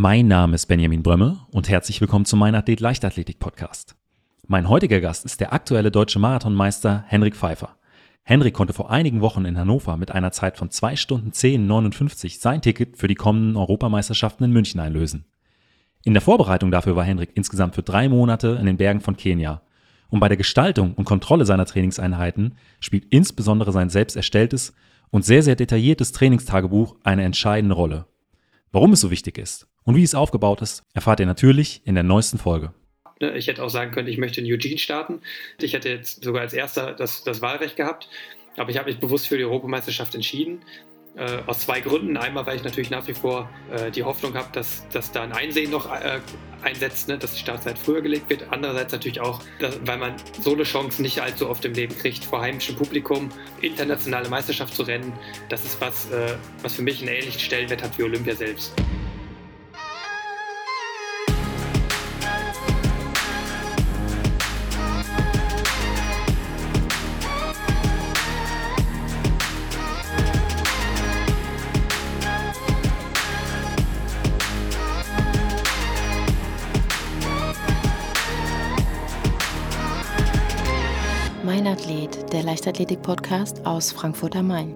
Mein Name ist Benjamin Brömme und herzlich willkommen zum Mein Athlet Leichtathletik Podcast. Mein heutiger Gast ist der aktuelle deutsche Marathonmeister Henrik Pfeiffer. Henrik konnte vor einigen Wochen in Hannover mit einer Zeit von 2 Stunden 10,59 sein Ticket für die kommenden Europameisterschaften in München einlösen. In der Vorbereitung dafür war Henrik insgesamt für drei Monate in den Bergen von Kenia. Und bei der Gestaltung und Kontrolle seiner Trainingseinheiten spielt insbesondere sein selbst erstelltes und sehr, sehr detailliertes Trainingstagebuch eine entscheidende Rolle. Warum es so wichtig ist und wie es aufgebaut ist, erfahrt ihr natürlich in der neuesten Folge. Ne, ich hätte auch sagen können, ich möchte in Eugene starten. Ich hätte jetzt sogar als erster das, das Wahlrecht gehabt, aber ich habe mich bewusst für die Europameisterschaft entschieden. Äh, aus zwei Gründen. Einmal, weil ich natürlich nach wie vor äh, die Hoffnung habe, dass, dass da ein Einsehen noch äh, einsetzt, ne, dass die Startzeit früher gelegt wird. Andererseits natürlich auch, dass, weil man so eine Chance nicht allzu oft im Leben kriegt, vor heimischem Publikum internationale Meisterschaft zu rennen. Das ist was, äh, was für mich einen ähnlichen Stellenwert hat wie Olympia selbst. Der Leichtathletik-Podcast aus Frankfurt am Main.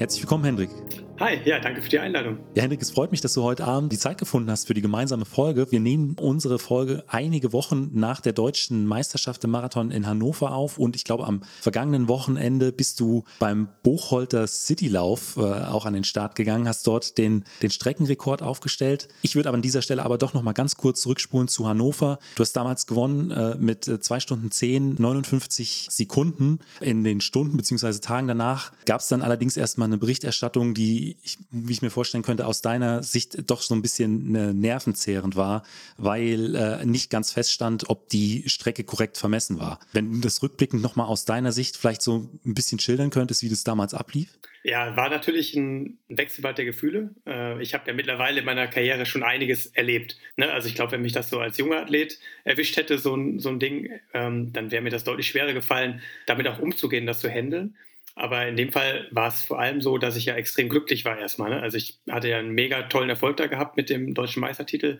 Herzlich willkommen, Hendrik. Hi, ja, danke für die Einladung. Ja, Hendrik, es freut mich, dass du heute Abend die Zeit gefunden hast für die gemeinsame Folge. Wir nehmen unsere Folge einige Wochen nach der deutschen Meisterschaft im Marathon in Hannover auf und ich glaube, am vergangenen Wochenende bist du beim Buchholter Citylauf äh, auch an den Start gegangen, hast dort den, den Streckenrekord aufgestellt. Ich würde aber an dieser Stelle aber doch noch mal ganz kurz zurückspulen zu Hannover. Du hast damals gewonnen äh, mit äh, zwei Stunden 10, 59 Sekunden. In den Stunden bzw. Tagen danach gab es dann allerdings erstmal eine Berichterstattung, die ich, wie ich mir vorstellen könnte, aus deiner Sicht doch so ein bisschen äh, nervenzehrend war, weil äh, nicht ganz feststand, ob die Strecke korrekt vermessen war. Wenn du das rückblickend nochmal aus deiner Sicht vielleicht so ein bisschen schildern könntest, wie das damals ablief? Ja, war natürlich ein Wechselbad der Gefühle. Äh, ich habe ja mittlerweile in meiner Karriere schon einiges erlebt. Ne? Also ich glaube, wenn mich das so als junger Athlet erwischt hätte, so ein, so ein Ding, ähm, dann wäre mir das deutlich schwerer gefallen, damit auch umzugehen, das zu handeln. Aber in dem Fall war es vor allem so, dass ich ja extrem glücklich war erstmal. Ne? Also ich hatte ja einen mega tollen Erfolg da gehabt mit dem deutschen Meistertitel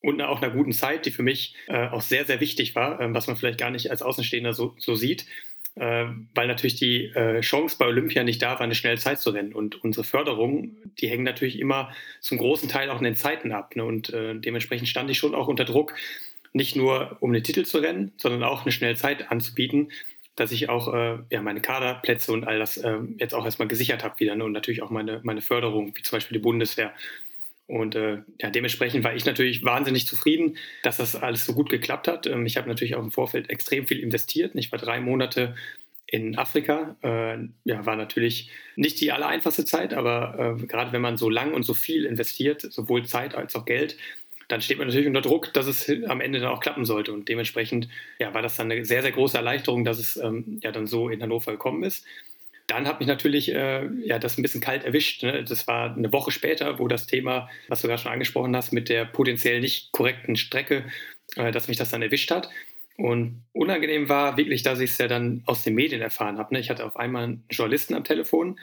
und auch einer guten Zeit, die für mich äh, auch sehr, sehr wichtig war, äh, was man vielleicht gar nicht als Außenstehender so, so sieht, äh, weil natürlich die äh, Chance bei Olympia nicht da war, eine schnelle Zeit zu rennen. Und unsere Förderung, die hängen natürlich immer zum großen Teil auch in den Zeiten ab. Ne? Und äh, dementsprechend stand ich schon auch unter Druck, nicht nur um den Titel zu rennen, sondern auch eine schnelle Zeit anzubieten dass ich auch äh, ja, meine Kaderplätze und all das äh, jetzt auch erstmal gesichert habe wieder ne? und natürlich auch meine, meine Förderung, wie zum Beispiel die Bundeswehr. Und äh, ja, dementsprechend war ich natürlich wahnsinnig zufrieden, dass das alles so gut geklappt hat. Ähm, ich habe natürlich auch im Vorfeld extrem viel investiert. Ich war drei Monate in Afrika. Äh, ja, war natürlich nicht die allereinfachste Zeit, aber äh, gerade wenn man so lang und so viel investiert, sowohl Zeit als auch Geld, dann steht man natürlich unter Druck, dass es am Ende dann auch klappen sollte. Und dementsprechend ja, war das dann eine sehr, sehr große Erleichterung, dass es ähm, ja dann so in Hannover gekommen ist. Dann hat mich natürlich äh, ja, das ein bisschen kalt erwischt. Ne? Das war eine Woche später, wo das Thema, was du gerade schon angesprochen hast, mit der potenziell nicht korrekten Strecke, äh, dass mich das dann erwischt hat. Und unangenehm war wirklich, dass ich es ja dann aus den Medien erfahren habe. Ne? Ich hatte auf einmal einen Journalisten am Telefon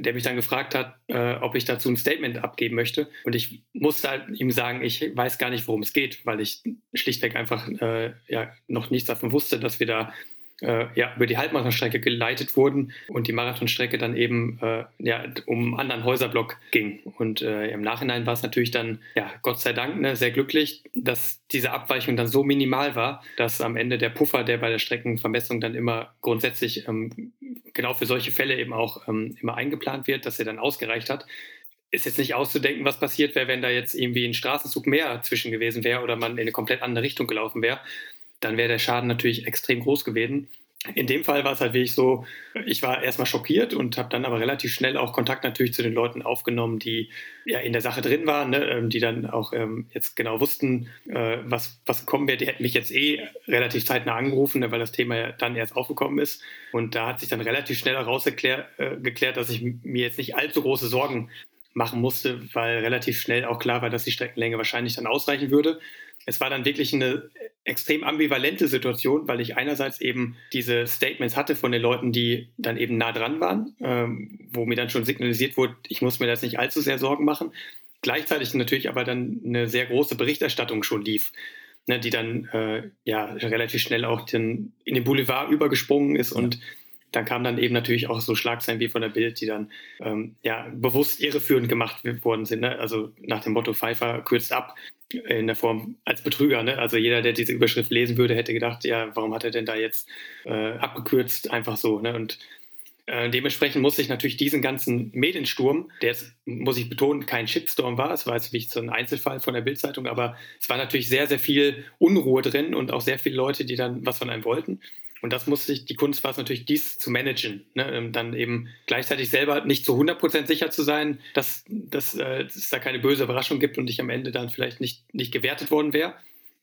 der mich dann gefragt hat, äh, ob ich dazu ein Statement abgeben möchte. Und ich musste halt ihm sagen, ich weiß gar nicht, worum es geht, weil ich schlichtweg einfach äh, ja, noch nichts davon wusste, dass wir da äh, ja, über die Halbmarathonstrecke geleitet wurden und die Marathonstrecke dann eben äh, ja, um einen anderen Häuserblock ging. Und äh, im Nachhinein war es natürlich dann, ja, Gott sei Dank, ne, sehr glücklich, dass diese Abweichung dann so minimal war, dass am Ende der Puffer, der bei der Streckenvermessung dann immer grundsätzlich ähm, genau für solche Fälle eben auch ähm, immer eingeplant wird, dass er dann ausgereicht hat ist jetzt nicht auszudenken, was passiert wäre, wenn da jetzt irgendwie ein Straßenzug mehr zwischen gewesen wäre oder man in eine komplett andere Richtung gelaufen wäre dann wäre der Schaden natürlich extrem groß gewesen. In dem Fall war es halt wirklich so, ich war erstmal schockiert und habe dann aber relativ schnell auch Kontakt natürlich zu den Leuten aufgenommen, die ja in der Sache drin waren, ne, ähm, die dann auch ähm, jetzt genau wussten, äh, was, was kommen wird. Die hätten mich jetzt eh relativ zeitnah angerufen, ne, weil das Thema ja dann erst aufgekommen ist. Und da hat sich dann relativ schnell herausgeklärt, äh, dass ich mir jetzt nicht allzu große Sorgen machen musste, weil relativ schnell auch klar war, dass die Streckenlänge wahrscheinlich dann ausreichen würde es war dann wirklich eine extrem ambivalente Situation, weil ich einerseits eben diese Statements hatte von den Leuten, die dann eben nah dran waren, ähm, wo mir dann schon signalisiert wurde, ich muss mir das nicht allzu sehr Sorgen machen. gleichzeitig natürlich aber dann eine sehr große Berichterstattung schon lief, ne, die dann äh, ja relativ schnell auch den, in den Boulevard übergesprungen ist und dann kamen dann eben natürlich auch so Schlagzeilen wie von der Bild, die dann ähm, ja bewusst irreführend gemacht worden sind. Ne? Also nach dem Motto Pfeiffer kürzt ab in der Form als Betrüger. Ne? Also jeder, der diese Überschrift lesen würde, hätte gedacht, ja, warum hat er denn da jetzt äh, abgekürzt? Einfach so. Ne? Und äh, dementsprechend muss ich natürlich diesen ganzen Mediensturm, der jetzt, muss ich betonen, kein Shitstorm war, es war jetzt wie so ein Einzelfall von der Bildzeitung, aber es war natürlich sehr, sehr viel Unruhe drin und auch sehr viele Leute, die dann was von einem wollten. Und das muss sich, die Kunst war es natürlich, dies zu managen. Ne? Ähm, dann eben gleichzeitig selber nicht zu 100% sicher zu sein, dass, dass, äh, dass es da keine böse Überraschung gibt und ich am Ende dann vielleicht nicht, nicht gewertet worden wäre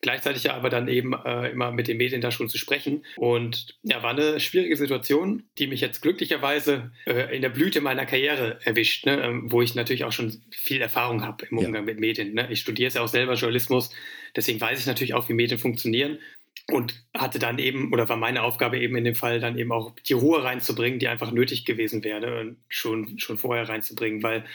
gleichzeitig aber dann eben äh, immer mit den Medien da schon zu sprechen. Und ja, war eine schwierige Situation, die mich jetzt glücklicherweise äh, in der Blüte meiner Karriere erwischt, ne? ähm, wo ich natürlich auch schon viel Erfahrung habe im Umgang ja. mit Medien. Ne? Ich studiere ja auch selber Journalismus, deswegen weiß ich natürlich auch, wie Medien funktionieren und hatte dann eben, oder war meine Aufgabe eben in dem Fall dann eben auch die Ruhe reinzubringen, die einfach nötig gewesen wäre, schon, schon vorher reinzubringen, weil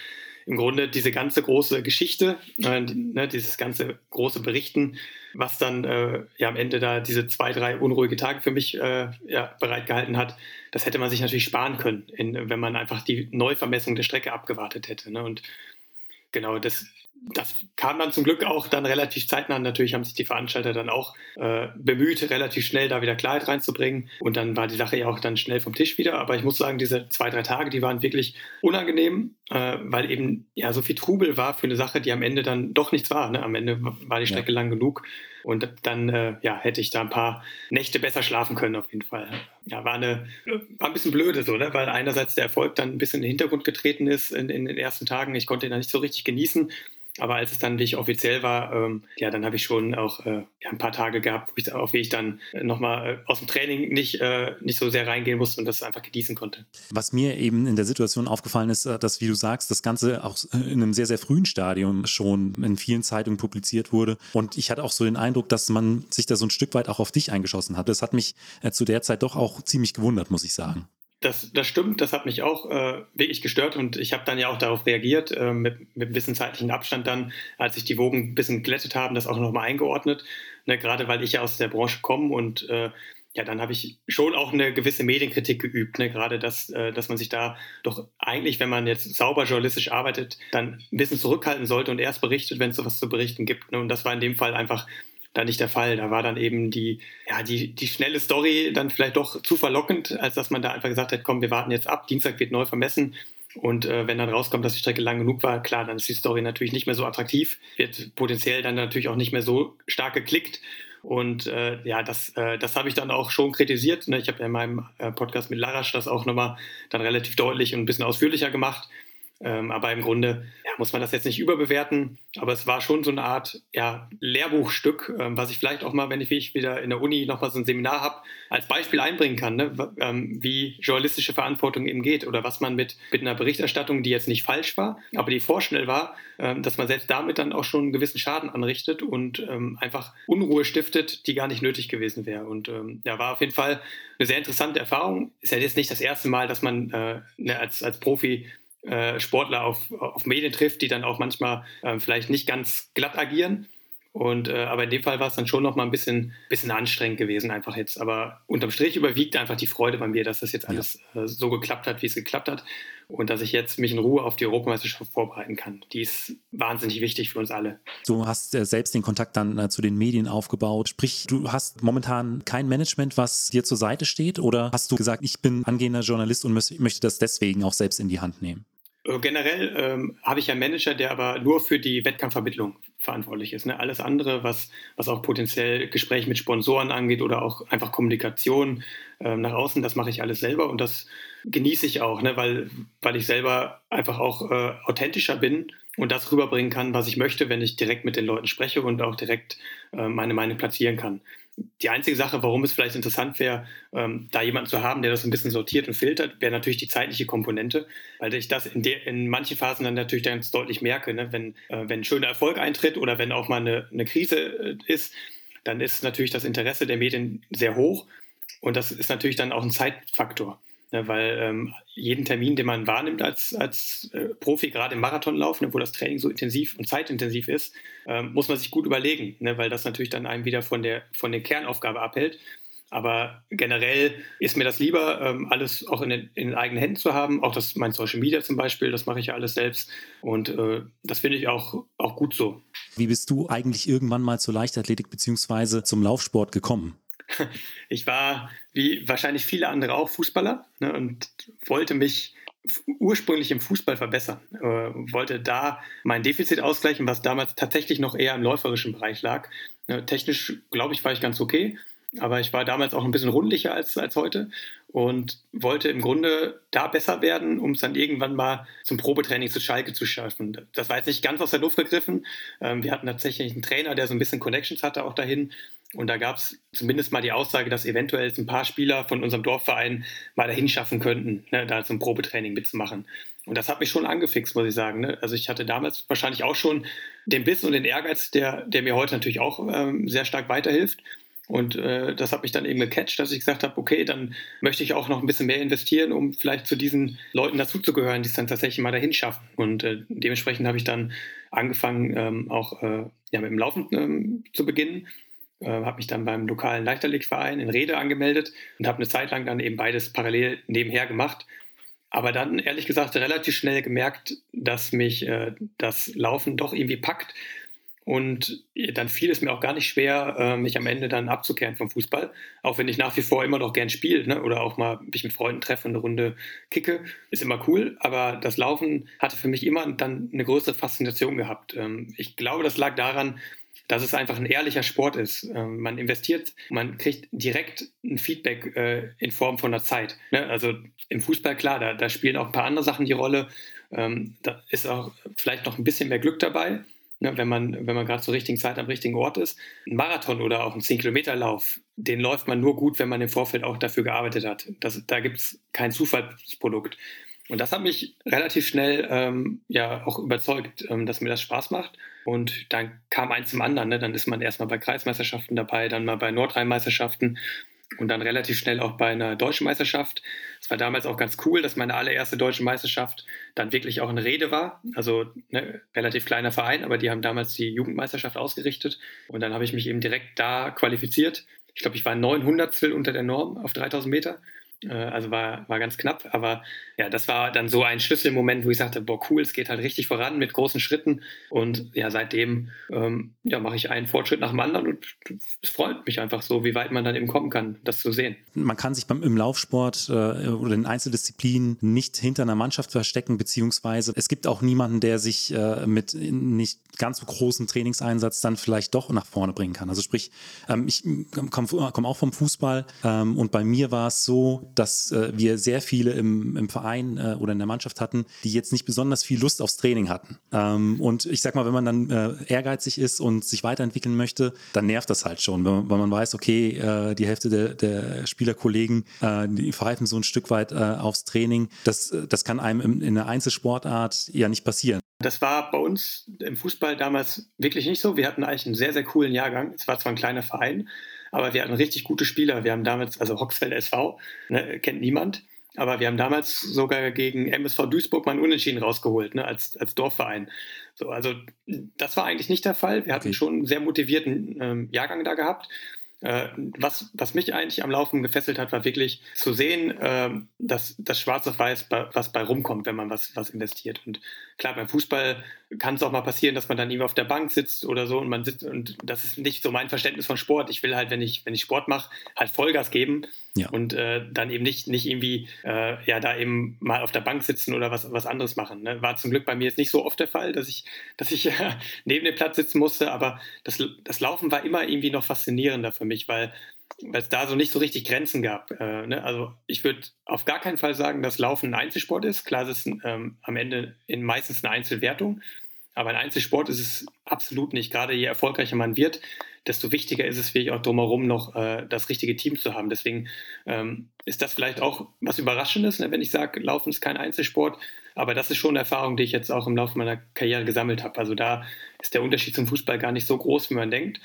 im Grunde diese ganze große Geschichte, äh, ne, dieses ganze große Berichten, was dann äh, ja am Ende da diese zwei, drei unruhige Tage für mich äh, ja, bereitgehalten hat, das hätte man sich natürlich sparen können, in, wenn man einfach die Neuvermessung der Strecke abgewartet hätte. Ne? Und genau, das, das kam dann zum Glück auch dann relativ zeitnah. Natürlich haben sich die Veranstalter dann auch äh, bemüht, relativ schnell da wieder Klarheit reinzubringen. Und dann war die Sache ja auch dann schnell vom Tisch wieder. Aber ich muss sagen, diese zwei, drei Tage, die waren wirklich unangenehm, äh, weil eben ja so viel Trubel war für eine Sache, die am Ende dann doch nichts war. Ne? Am Ende war die Strecke ja. lang genug. Und dann äh, ja, hätte ich da ein paar Nächte besser schlafen können, auf jeden Fall. Ja, war, eine, war ein bisschen blöde so, ne? weil einerseits der Erfolg dann ein bisschen in den Hintergrund getreten ist in, in den ersten Tagen. Ich konnte ihn dann nicht so richtig genießen. Aber als es dann wirklich offiziell war, ähm, ja, dann habe ich schon auch äh, ja, ein paar Tage gehabt, ich, auf die ich dann äh, nochmal äh, aus dem Training nicht, äh, nicht so sehr reingehen musste und das einfach genießen konnte. Was mir eben in der Situation aufgefallen ist, äh, dass, wie du sagst, das Ganze auch in einem sehr, sehr frühen Stadium schon in vielen Zeitungen publiziert wurde. Und ich hatte auch so den Eindruck, dass man sich da so ein Stück weit auch auf dich eingeschossen hat. Das hat mich äh, zu der Zeit doch auch ziemlich gewundert, muss ich sagen. Das, das stimmt, das hat mich auch äh, wirklich gestört und ich habe dann ja auch darauf reagiert, äh, mit, mit ein bisschen zeitlichen Abstand dann, als sich die Wogen ein bisschen geglättet haben, das auch nochmal eingeordnet. Ne, gerade weil ich ja aus der Branche komme und äh, ja, dann habe ich schon auch eine gewisse Medienkritik geübt, ne? gerade dass, äh, dass man sich da doch eigentlich, wenn man jetzt sauber journalistisch arbeitet, dann ein bisschen zurückhalten sollte und erst berichtet, wenn es sowas zu berichten gibt. Ne? Und das war in dem Fall einfach da nicht der Fall. Da war dann eben die, ja, die, die schnelle Story dann vielleicht doch zu verlockend, als dass man da einfach gesagt hat, komm, wir warten jetzt ab, Dienstag wird neu vermessen. Und äh, wenn dann rauskommt, dass die Strecke lang genug war, klar, dann ist die Story natürlich nicht mehr so attraktiv, wird potenziell dann natürlich auch nicht mehr so stark geklickt. Und äh, ja, das, äh, das habe ich dann auch schon kritisiert. Ne? Ich habe ja in meinem äh, Podcast mit Larasch das auch nochmal dann relativ deutlich und ein bisschen ausführlicher gemacht. Ähm, aber im Grunde ja, muss man das jetzt nicht überbewerten. Aber es war schon so eine Art ja, Lehrbuchstück, ähm, was ich vielleicht auch mal, wenn ich wieder in der Uni nochmal so ein Seminar habe, als Beispiel einbringen kann, ne? ähm, wie journalistische Verantwortung eben geht oder was man mit, mit einer Berichterstattung, die jetzt nicht falsch war, aber die vorschnell war, ähm, dass man selbst damit dann auch schon einen gewissen Schaden anrichtet und ähm, einfach Unruhe stiftet, die gar nicht nötig gewesen wäre. Und ähm, ja, war auf jeden Fall eine sehr interessante Erfahrung. Ist ja jetzt nicht das erste Mal, dass man äh, ne, als, als Profi Sportler auf, auf Medien trifft, die dann auch manchmal äh, vielleicht nicht ganz glatt agieren. Und, äh, aber in dem Fall war es dann schon noch mal ein bisschen, bisschen anstrengend gewesen, einfach jetzt. Aber unterm Strich überwiegt einfach die Freude bei mir, dass das jetzt alles ja. äh, so geklappt hat, wie es geklappt hat. Und dass ich jetzt mich in Ruhe auf die Europameisterschaft vorbereiten kann. Die ist wahnsinnig wichtig für uns alle. Du hast äh, selbst den Kontakt dann äh, zu den Medien aufgebaut. Sprich, du hast momentan kein Management, was dir zur Seite steht? Oder hast du gesagt, ich bin angehender Journalist und möchte das deswegen auch selbst in die Hand nehmen? Äh, generell ähm, habe ich einen Manager, der aber nur für die Wettkampfvermittlung verantwortlich ist. Ne? Alles andere, was, was auch potenziell Gespräche mit Sponsoren angeht oder auch einfach Kommunikation ähm, nach außen, das mache ich alles selber und das genieße ich auch, ne? weil, weil ich selber einfach auch äh, authentischer bin und das rüberbringen kann, was ich möchte, wenn ich direkt mit den Leuten spreche und auch direkt äh, meine Meinung platzieren kann die einzige Sache, warum es vielleicht interessant wäre, ähm, da jemanden zu haben, der das ein bisschen sortiert und filtert, wäre natürlich die zeitliche Komponente, weil ich das in, der, in manchen Phasen dann natürlich ganz deutlich merke, ne? wenn, äh, wenn ein schöner Erfolg eintritt oder wenn auch mal eine, eine Krise äh, ist, dann ist natürlich das Interesse der Medien sehr hoch und das ist natürlich dann auch ein Zeitfaktor. Ne, weil ähm, jeden Termin, den man wahrnimmt als, als äh, Profi, gerade im Marathonlauf, ne, wo das Training so intensiv und zeitintensiv ist, ähm, muss man sich gut überlegen, ne, weil das natürlich dann einem wieder von der, von der Kernaufgabe abhält. Aber generell ist mir das lieber, ähm, alles auch in den, in den, eigenen Händen zu haben. Auch das mein Social Media zum Beispiel, das mache ich ja alles selbst. Und äh, das finde ich auch, auch gut so. Wie bist du eigentlich irgendwann mal zur Leichtathletik bzw. zum Laufsport gekommen? Ich war, wie wahrscheinlich viele andere auch, Fußballer ne, und wollte mich ursprünglich im Fußball verbessern. Äh, wollte da mein Defizit ausgleichen, was damals tatsächlich noch eher im läuferischen Bereich lag. Ne, technisch, glaube ich, war ich ganz okay aber ich war damals auch ein bisschen rundlicher als, als heute und wollte im Grunde da besser werden, um es dann irgendwann mal zum Probetraining zu Schalke zu schaffen. Das war jetzt nicht ganz aus der Luft gegriffen. Ähm, wir hatten tatsächlich einen Trainer, der so ein bisschen Connections hatte auch dahin. Und da gab es zumindest mal die Aussage, dass eventuell ein paar Spieler von unserem Dorfverein mal dahin schaffen könnten, ne, da zum Probetraining mitzumachen. Und das hat mich schon angefixt, muss ich sagen. Ne? Also ich hatte damals wahrscheinlich auch schon den Biss und den Ehrgeiz, der, der mir heute natürlich auch ähm, sehr stark weiterhilft. Und äh, das hat mich dann eben gecatcht, dass ich gesagt habe, okay, dann möchte ich auch noch ein bisschen mehr investieren, um vielleicht zu diesen Leuten dazuzugehören, die es dann tatsächlich mal dahin schaffen. Und äh, dementsprechend habe ich dann angefangen, ähm, auch äh, ja, mit dem Laufen ähm, zu beginnen. Äh, habe mich dann beim lokalen Leichtathletikverein in Rede angemeldet und habe eine Zeit lang dann eben beides parallel nebenher gemacht. Aber dann ehrlich gesagt relativ schnell gemerkt, dass mich äh, das Laufen doch irgendwie packt und dann fiel es mir auch gar nicht schwer, äh, mich am Ende dann abzukehren vom Fußball. Auch wenn ich nach wie vor immer noch gern spiele ne? oder auch mal mich mit Freunden treffe und eine Runde kicke, ist immer cool. Aber das Laufen hatte für mich immer dann eine größere Faszination gehabt. Ähm, ich glaube, das lag daran, dass es einfach ein ehrlicher Sport ist. Ähm, man investiert, man kriegt direkt ein Feedback äh, in Form von der Zeit. Ne? Also im Fußball, klar, da, da, spielen auch ein paar andere Sachen die Rolle. Ähm, da ist auch vielleicht noch ein bisschen mehr Glück dabei ne, wenn man, wenn man gerade zur richtigen Zeit am richtigen Ort ist. Ein Marathon oder auch ein 10-Kilometer-Lauf, den läuft man nur gut, wenn man im Vorfeld auch dafür gearbeitet hat. Das, da gibt es kein Zufallsprodukt. Und das hat mich relativ schnell ähm, ja auch überzeugt, ähm, dass mir das Spaß macht. Und dann kam eins zum anderen. Ne? Dann ist man erstmal bei Kreismeisterschaften dabei, dann mal bei Nordrhein-Meisterschaften und dann relativ schnell auch bei einer deutschen Meisterschaft. Es war damals auch ganz cool, dass meine allererste deutsche Meisterschaft dann wirklich auch eine Rede war. Also ne, relativ kleiner Verein, aber die haben damals die Jugendmeisterschaft ausgerichtet und dann habe ich mich eben direkt da qualifiziert. Ich glaube, ich war 900 unter der Norm auf 3000 Meter also war, war ganz knapp, aber ja, das war dann so ein Schlüsselmoment, wo ich sagte, boah, cool, es geht halt richtig voran mit großen Schritten. Und ja, seitdem ähm, ja, mache ich einen Fortschritt nach dem anderen und es freut mich einfach so, wie weit man dann eben kommen kann, das zu sehen. Man kann sich beim, im Laufsport äh, oder in Einzeldisziplinen nicht hinter einer Mannschaft verstecken, beziehungsweise es gibt auch niemanden, der sich äh, mit nicht ganz so großen Trainingseinsatz dann vielleicht doch nach vorne bringen kann. Also sprich, ähm, ich komme komm auch vom Fußball ähm, und bei mir war es so, dass äh, wir sehr viele im, im Verein äh, oder in der Mannschaft hatten, die jetzt nicht besonders viel Lust aufs Training hatten. Ähm, und ich sag mal, wenn man dann äh, ehrgeizig ist und sich weiterentwickeln möchte, dann nervt das halt schon, weil, weil man weiß, okay, äh, die Hälfte der, der Spielerkollegen, äh, die pfeifen so ein Stück weit äh, aufs Training. Das, das kann einem in, in einer Einzelsportart ja nicht passieren. Das war bei uns im Fußball damals wirklich nicht so. Wir hatten eigentlich einen sehr, sehr coolen Jahrgang. Es war zwar ein kleiner Verein, aber wir hatten richtig gute Spieler. Wir haben damals, also Hoxfeld SV, ne, kennt niemand, aber wir haben damals sogar gegen MSV Duisburg mal einen Unentschieden rausgeholt, ne, als, als Dorfverein. So, also das war eigentlich nicht der Fall. Wir hatten okay. schon einen sehr motivierten ähm, Jahrgang da gehabt. Äh, was, was mich eigentlich am Laufen gefesselt hat, war wirklich zu sehen, äh, dass das Schwarz auf Weiß, was bei rumkommt, wenn man was, was investiert. Und klar, beim Fußball kann es auch mal passieren, dass man dann irgendwie auf der Bank sitzt oder so und man sitzt und das ist nicht so mein Verständnis von Sport. Ich will halt, wenn ich, wenn ich Sport mache, halt Vollgas geben ja. und äh, dann eben nicht, nicht irgendwie äh, ja da eben mal auf der Bank sitzen oder was, was anderes machen. Ne? War zum Glück bei mir jetzt nicht so oft der Fall, dass ich, dass ich äh, neben dem Platz sitzen musste, aber das, das Laufen war immer irgendwie noch faszinierender für mich, weil weil es da so nicht so richtig Grenzen gab. Äh, ne? Also ich würde auf gar keinen Fall sagen, dass Laufen ein Einzelsport ist. Klar, es ist ähm, am Ende in meistens eine Einzelwertung, aber ein Einzelsport ist es absolut nicht. Gerade je erfolgreicher man wird, desto wichtiger ist es wirklich auch drumherum noch äh, das richtige Team zu haben. Deswegen ähm, ist das vielleicht auch was Überraschendes, ne? wenn ich sage, Laufen ist kein Einzelsport. Aber das ist schon eine Erfahrung, die ich jetzt auch im Laufe meiner Karriere gesammelt habe. Also da ist der Unterschied zum Fußball gar nicht so groß, wie man denkt.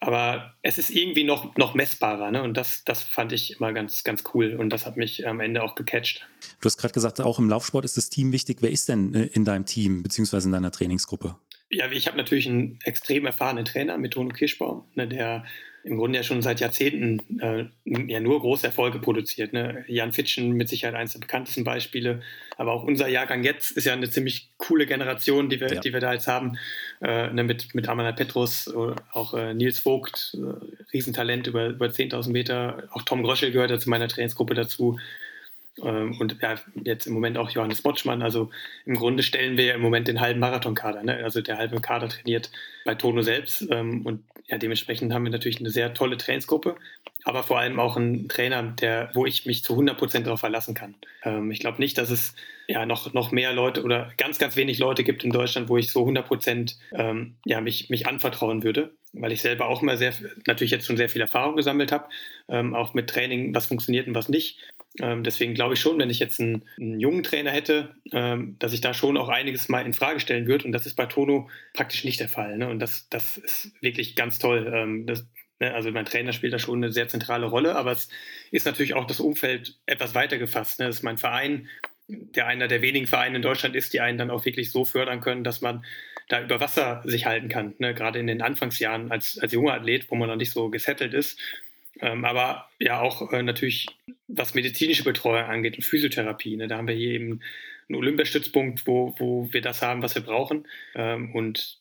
Aber es ist irgendwie noch, noch messbarer. Ne? Und das, das fand ich immer ganz, ganz cool und das hat mich am Ende auch gecatcht. Du hast gerade gesagt, auch im Laufsport ist das Team wichtig. Wer ist denn äh, in deinem Team beziehungsweise in deiner Trainingsgruppe? Ja, ich habe natürlich einen extrem erfahrenen Trainer mit Tono Kirschbaum, ne, der im Grunde ja schon seit Jahrzehnten äh, ja nur große Erfolge produziert. Ne? Jan Fitschen mit Sicherheit eines der bekanntesten Beispiele, aber auch unser Jahrgang jetzt ist ja eine ziemlich coole Generation, die wir, ja. die wir da jetzt haben, äh, ne? mit, mit Amanda Petrus, auch äh, Nils Vogt, äh, Riesentalent über, über 10.000 Meter, auch Tom Gröschel gehört ja zu meiner Trainingsgruppe dazu, und ja, jetzt im Moment auch Johannes Botschmann. Also im Grunde stellen wir ja im Moment den halben Marathonkader. Ne? Also der halbe Kader trainiert bei Tono selbst. Ähm, und ja, dementsprechend haben wir natürlich eine sehr tolle Trainingsgruppe, aber vor allem auch einen Trainer, der, wo ich mich zu 100 Prozent darauf verlassen kann. Ähm, ich glaube nicht, dass es ja noch, noch mehr Leute oder ganz, ganz wenig Leute gibt in Deutschland, wo ich so 100 Prozent ähm, ja, mich, mich anvertrauen würde, weil ich selber auch immer sehr, natürlich jetzt schon sehr viel Erfahrung gesammelt habe, ähm, auch mit Training, was funktioniert und was nicht. Ähm, deswegen glaube ich schon, wenn ich jetzt einen, einen jungen Trainer hätte, ähm, dass ich da schon auch einiges mal in Frage stellen würde. Und das ist bei Tono praktisch nicht der Fall. Ne? Und das, das ist wirklich ganz toll. Ähm, das, ne? Also mein Trainer spielt da schon eine sehr zentrale Rolle, aber es ist natürlich auch das Umfeld etwas weiter gefasst. Ne? Das ist mein Verein, der einer der wenigen Vereine in Deutschland ist, die einen dann auch wirklich so fördern können, dass man da über Wasser sich halten kann. Ne? Gerade in den Anfangsjahren als, als junger Athlet, wo man noch nicht so gesettelt ist ähm, aber ja auch äh, natürlich, was medizinische Betreuung angeht und Physiotherapie. Ne, da haben wir hier eben einen Olympiastützpunkt, wo, wo wir das haben, was wir brauchen. Ähm, und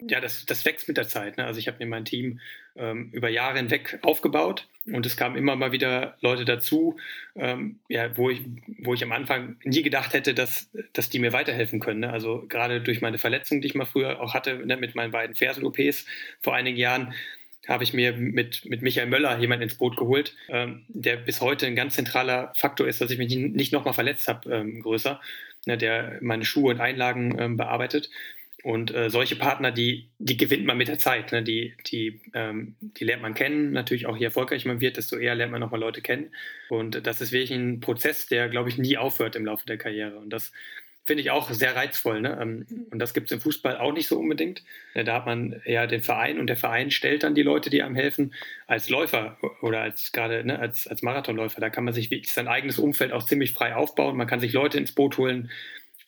ja, das, das wächst mit der Zeit. Ne? Also ich habe mir mein Team ähm, über Jahre hinweg aufgebaut und es kamen immer mal wieder Leute dazu, ähm, ja, wo, ich, wo ich am Anfang nie gedacht hätte, dass, dass die mir weiterhelfen können. Ne? Also gerade durch meine Verletzung, die ich mal früher auch hatte ne, mit meinen beiden Fersen-OPs vor einigen Jahren, habe ich mir mit, mit Michael Möller jemanden ins Boot geholt, ähm, der bis heute ein ganz zentraler Faktor ist, dass ich mich nicht nochmal verletzt habe, ähm, größer, ne, der meine Schuhe und Einlagen ähm, bearbeitet. Und äh, solche Partner, die, die gewinnt man mit der Zeit. Ne? Die, die, ähm, die lernt man kennen. Natürlich auch je erfolgreicher man wird, desto eher lernt man nochmal Leute kennen. Und das ist wirklich ein Prozess, der, glaube ich, nie aufhört im Laufe der Karriere. Und das finde ich auch sehr reizvoll. Ne? Ähm, und das gibt es im Fußball auch nicht so unbedingt. Da hat man eher den Verein und der Verein stellt dann die Leute, die einem helfen, als Läufer oder als gerade ne, als, als Marathonläufer. Da kann man sich wirklich sein eigenes Umfeld auch ziemlich frei aufbauen. Man kann sich Leute ins Boot holen,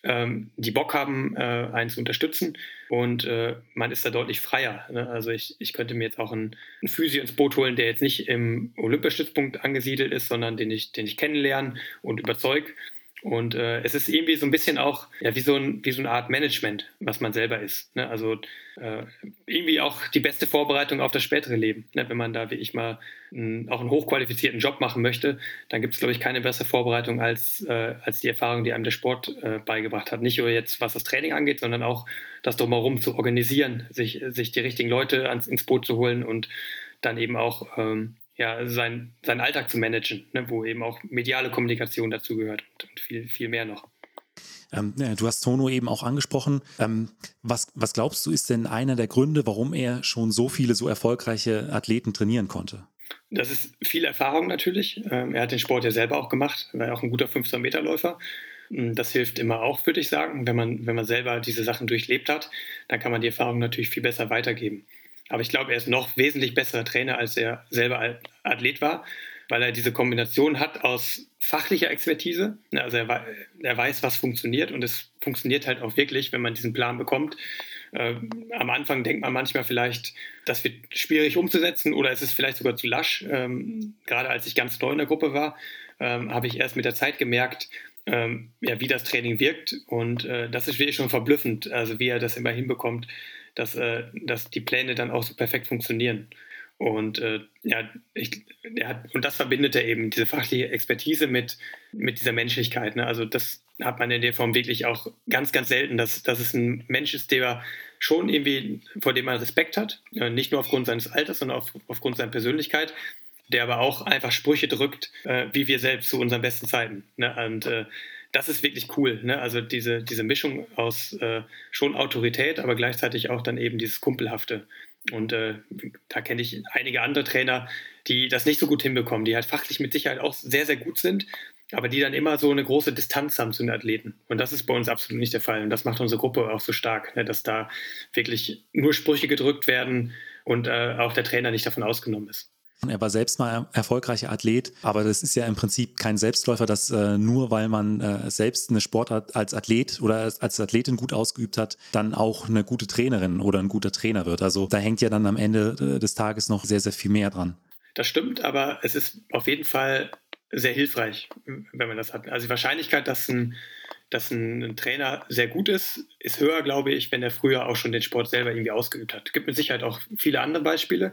ähm, die Bock haben, äh, einen zu unterstützen. Und äh, man ist da deutlich freier. Ne? Also ich, ich könnte mir jetzt auch einen, einen Physio ins Boot holen, der jetzt nicht im Olympiastützpunkt angesiedelt ist, sondern den ich, den ich kennenlerne und überzeuge. Und äh, es ist irgendwie so ein bisschen auch ja, wie, so ein, wie so eine Art Management, was man selber ist. Ne? Also äh, irgendwie auch die beste Vorbereitung auf das spätere Leben. Ne? Wenn man da wie ich mal ein, auch einen hochqualifizierten Job machen möchte, dann gibt es, glaube ich, keine bessere Vorbereitung als, äh, als die Erfahrung, die einem der Sport äh, beigebracht hat. Nicht nur jetzt, was das Training angeht, sondern auch das drumherum zu organisieren, sich, sich die richtigen Leute ans, ins Boot zu holen und dann eben auch ähm, ja, sein, seinen Alltag zu managen, ne, wo eben auch mediale Kommunikation dazu gehört und, viel, viel mehr noch. Ähm, du hast Tono eben auch angesprochen. Ähm, was, was glaubst du, ist denn einer der Gründe, warum er schon so viele so erfolgreiche Athleten trainieren konnte? Das ist viel Erfahrung natürlich. Ähm, er hat den Sport ja selber auch gemacht, er war ja auch ein guter 15-Meter-Läufer. Mm, das hilft immer auch, würde ich sagen. Wenn man, wenn man selber diese Sachen durchlebt hat, dann kann man die Erfahrung natürlich viel besser weitergeben. Aber ich glaube, er ist noch wesentlich besserer Trainer, als er selber Athlet war, weil er diese Kombination hat aus fachlicher Expertise. Also er, er weiß, was funktioniert und es funktioniert halt auch wirklich, wenn man diesen Plan bekommt. Äh, am Anfang denkt man manchmal vielleicht, das wird schwierig umzusetzen oder es ist vielleicht sogar zu lasch. Ähm, gerade als ich ganz neu in der Gruppe war, ähm, habe ich erst mit der Zeit gemerkt, ähm, ja, wie das Training wirkt. Und äh, das ist wirklich schon verblüffend, also wie er das immer hinbekommt, dass, äh, dass die Pläne dann auch so perfekt funktionieren. Und äh, ja, ich, er hat, und das verbindet er eben, diese fachliche Expertise mit, mit dieser Menschlichkeit. Ne? Also das hat man in der Form wirklich auch ganz, ganz selten, dass, dass es ein Mensch ist, der schon irgendwie, vor dem man Respekt hat, äh, nicht nur aufgrund seines Alters, sondern auf, aufgrund seiner Persönlichkeit, der aber auch einfach Sprüche drückt, äh, wie wir selbst zu unseren besten Zeiten. Ne? Und äh, das ist wirklich cool. Ne? Also diese, diese Mischung aus äh, schon Autorität, aber gleichzeitig auch dann eben dieses Kumpelhafte. Und äh, da kenne ich einige andere Trainer, die das nicht so gut hinbekommen, die halt fachlich mit Sicherheit auch sehr, sehr gut sind, aber die dann immer so eine große Distanz haben zu den Athleten. Und das ist bei uns absolut nicht der Fall. Und das macht unsere Gruppe auch so stark, ne? dass da wirklich nur Sprüche gedrückt werden und äh, auch der Trainer nicht davon ausgenommen ist. Er war selbst mal erfolgreicher Athlet, aber das ist ja im Prinzip kein Selbstläufer, dass äh, nur weil man äh, selbst eine Sportart als Athlet oder als Athletin gut ausgeübt hat, dann auch eine gute Trainerin oder ein guter Trainer wird. Also da hängt ja dann am Ende äh, des Tages noch sehr, sehr viel mehr dran. Das stimmt, aber es ist auf jeden Fall sehr hilfreich, wenn man das hat. Also die Wahrscheinlichkeit, dass ein, dass ein, Trainer sehr gut ist, ist höher, glaube ich, wenn er früher auch schon den Sport selber irgendwie ausgeübt hat. Es gibt mit Sicherheit auch viele andere Beispiele.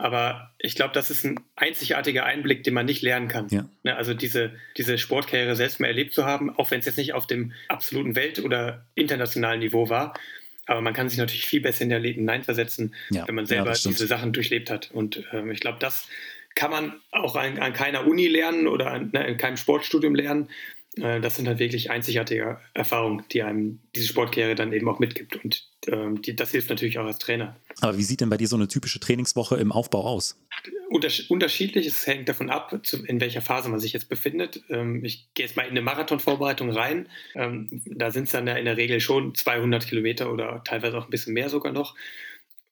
Aber ich glaube, das ist ein einzigartiger Einblick, den man nicht lernen kann. Ja. Ne, also diese, diese Sportkarriere selbst mal erlebt zu haben, auch wenn es jetzt nicht auf dem absoluten Welt- oder internationalen Niveau war. Aber man kann sich natürlich viel besser in der Athleten hineinversetzen, ja. wenn man selber ja, diese Sachen durchlebt hat. Und ähm, ich glaube, das kann man auch an, an, keiner Uni lernen oder an, ne, in keinem Sportstudium lernen. Äh, das sind halt wirklich einzigartige Erfahrungen, die einem diese Sportkarriere dann eben auch mitgibt. Und ähm, die, das hilft natürlich auch als Trainer. Aber wie sieht denn bei dir so eine typische Trainingswoche im Aufbau aus? unterschiedlich, es hängt davon ab, in welcher Phase man sich jetzt befindet. Ähm, ich gehe jetzt mal in eine Marathonvorbereitung rein. Ähm, da sind es dann ja in der Regel schon 200 Kilometer oder teilweise auch ein bisschen mehr sogar noch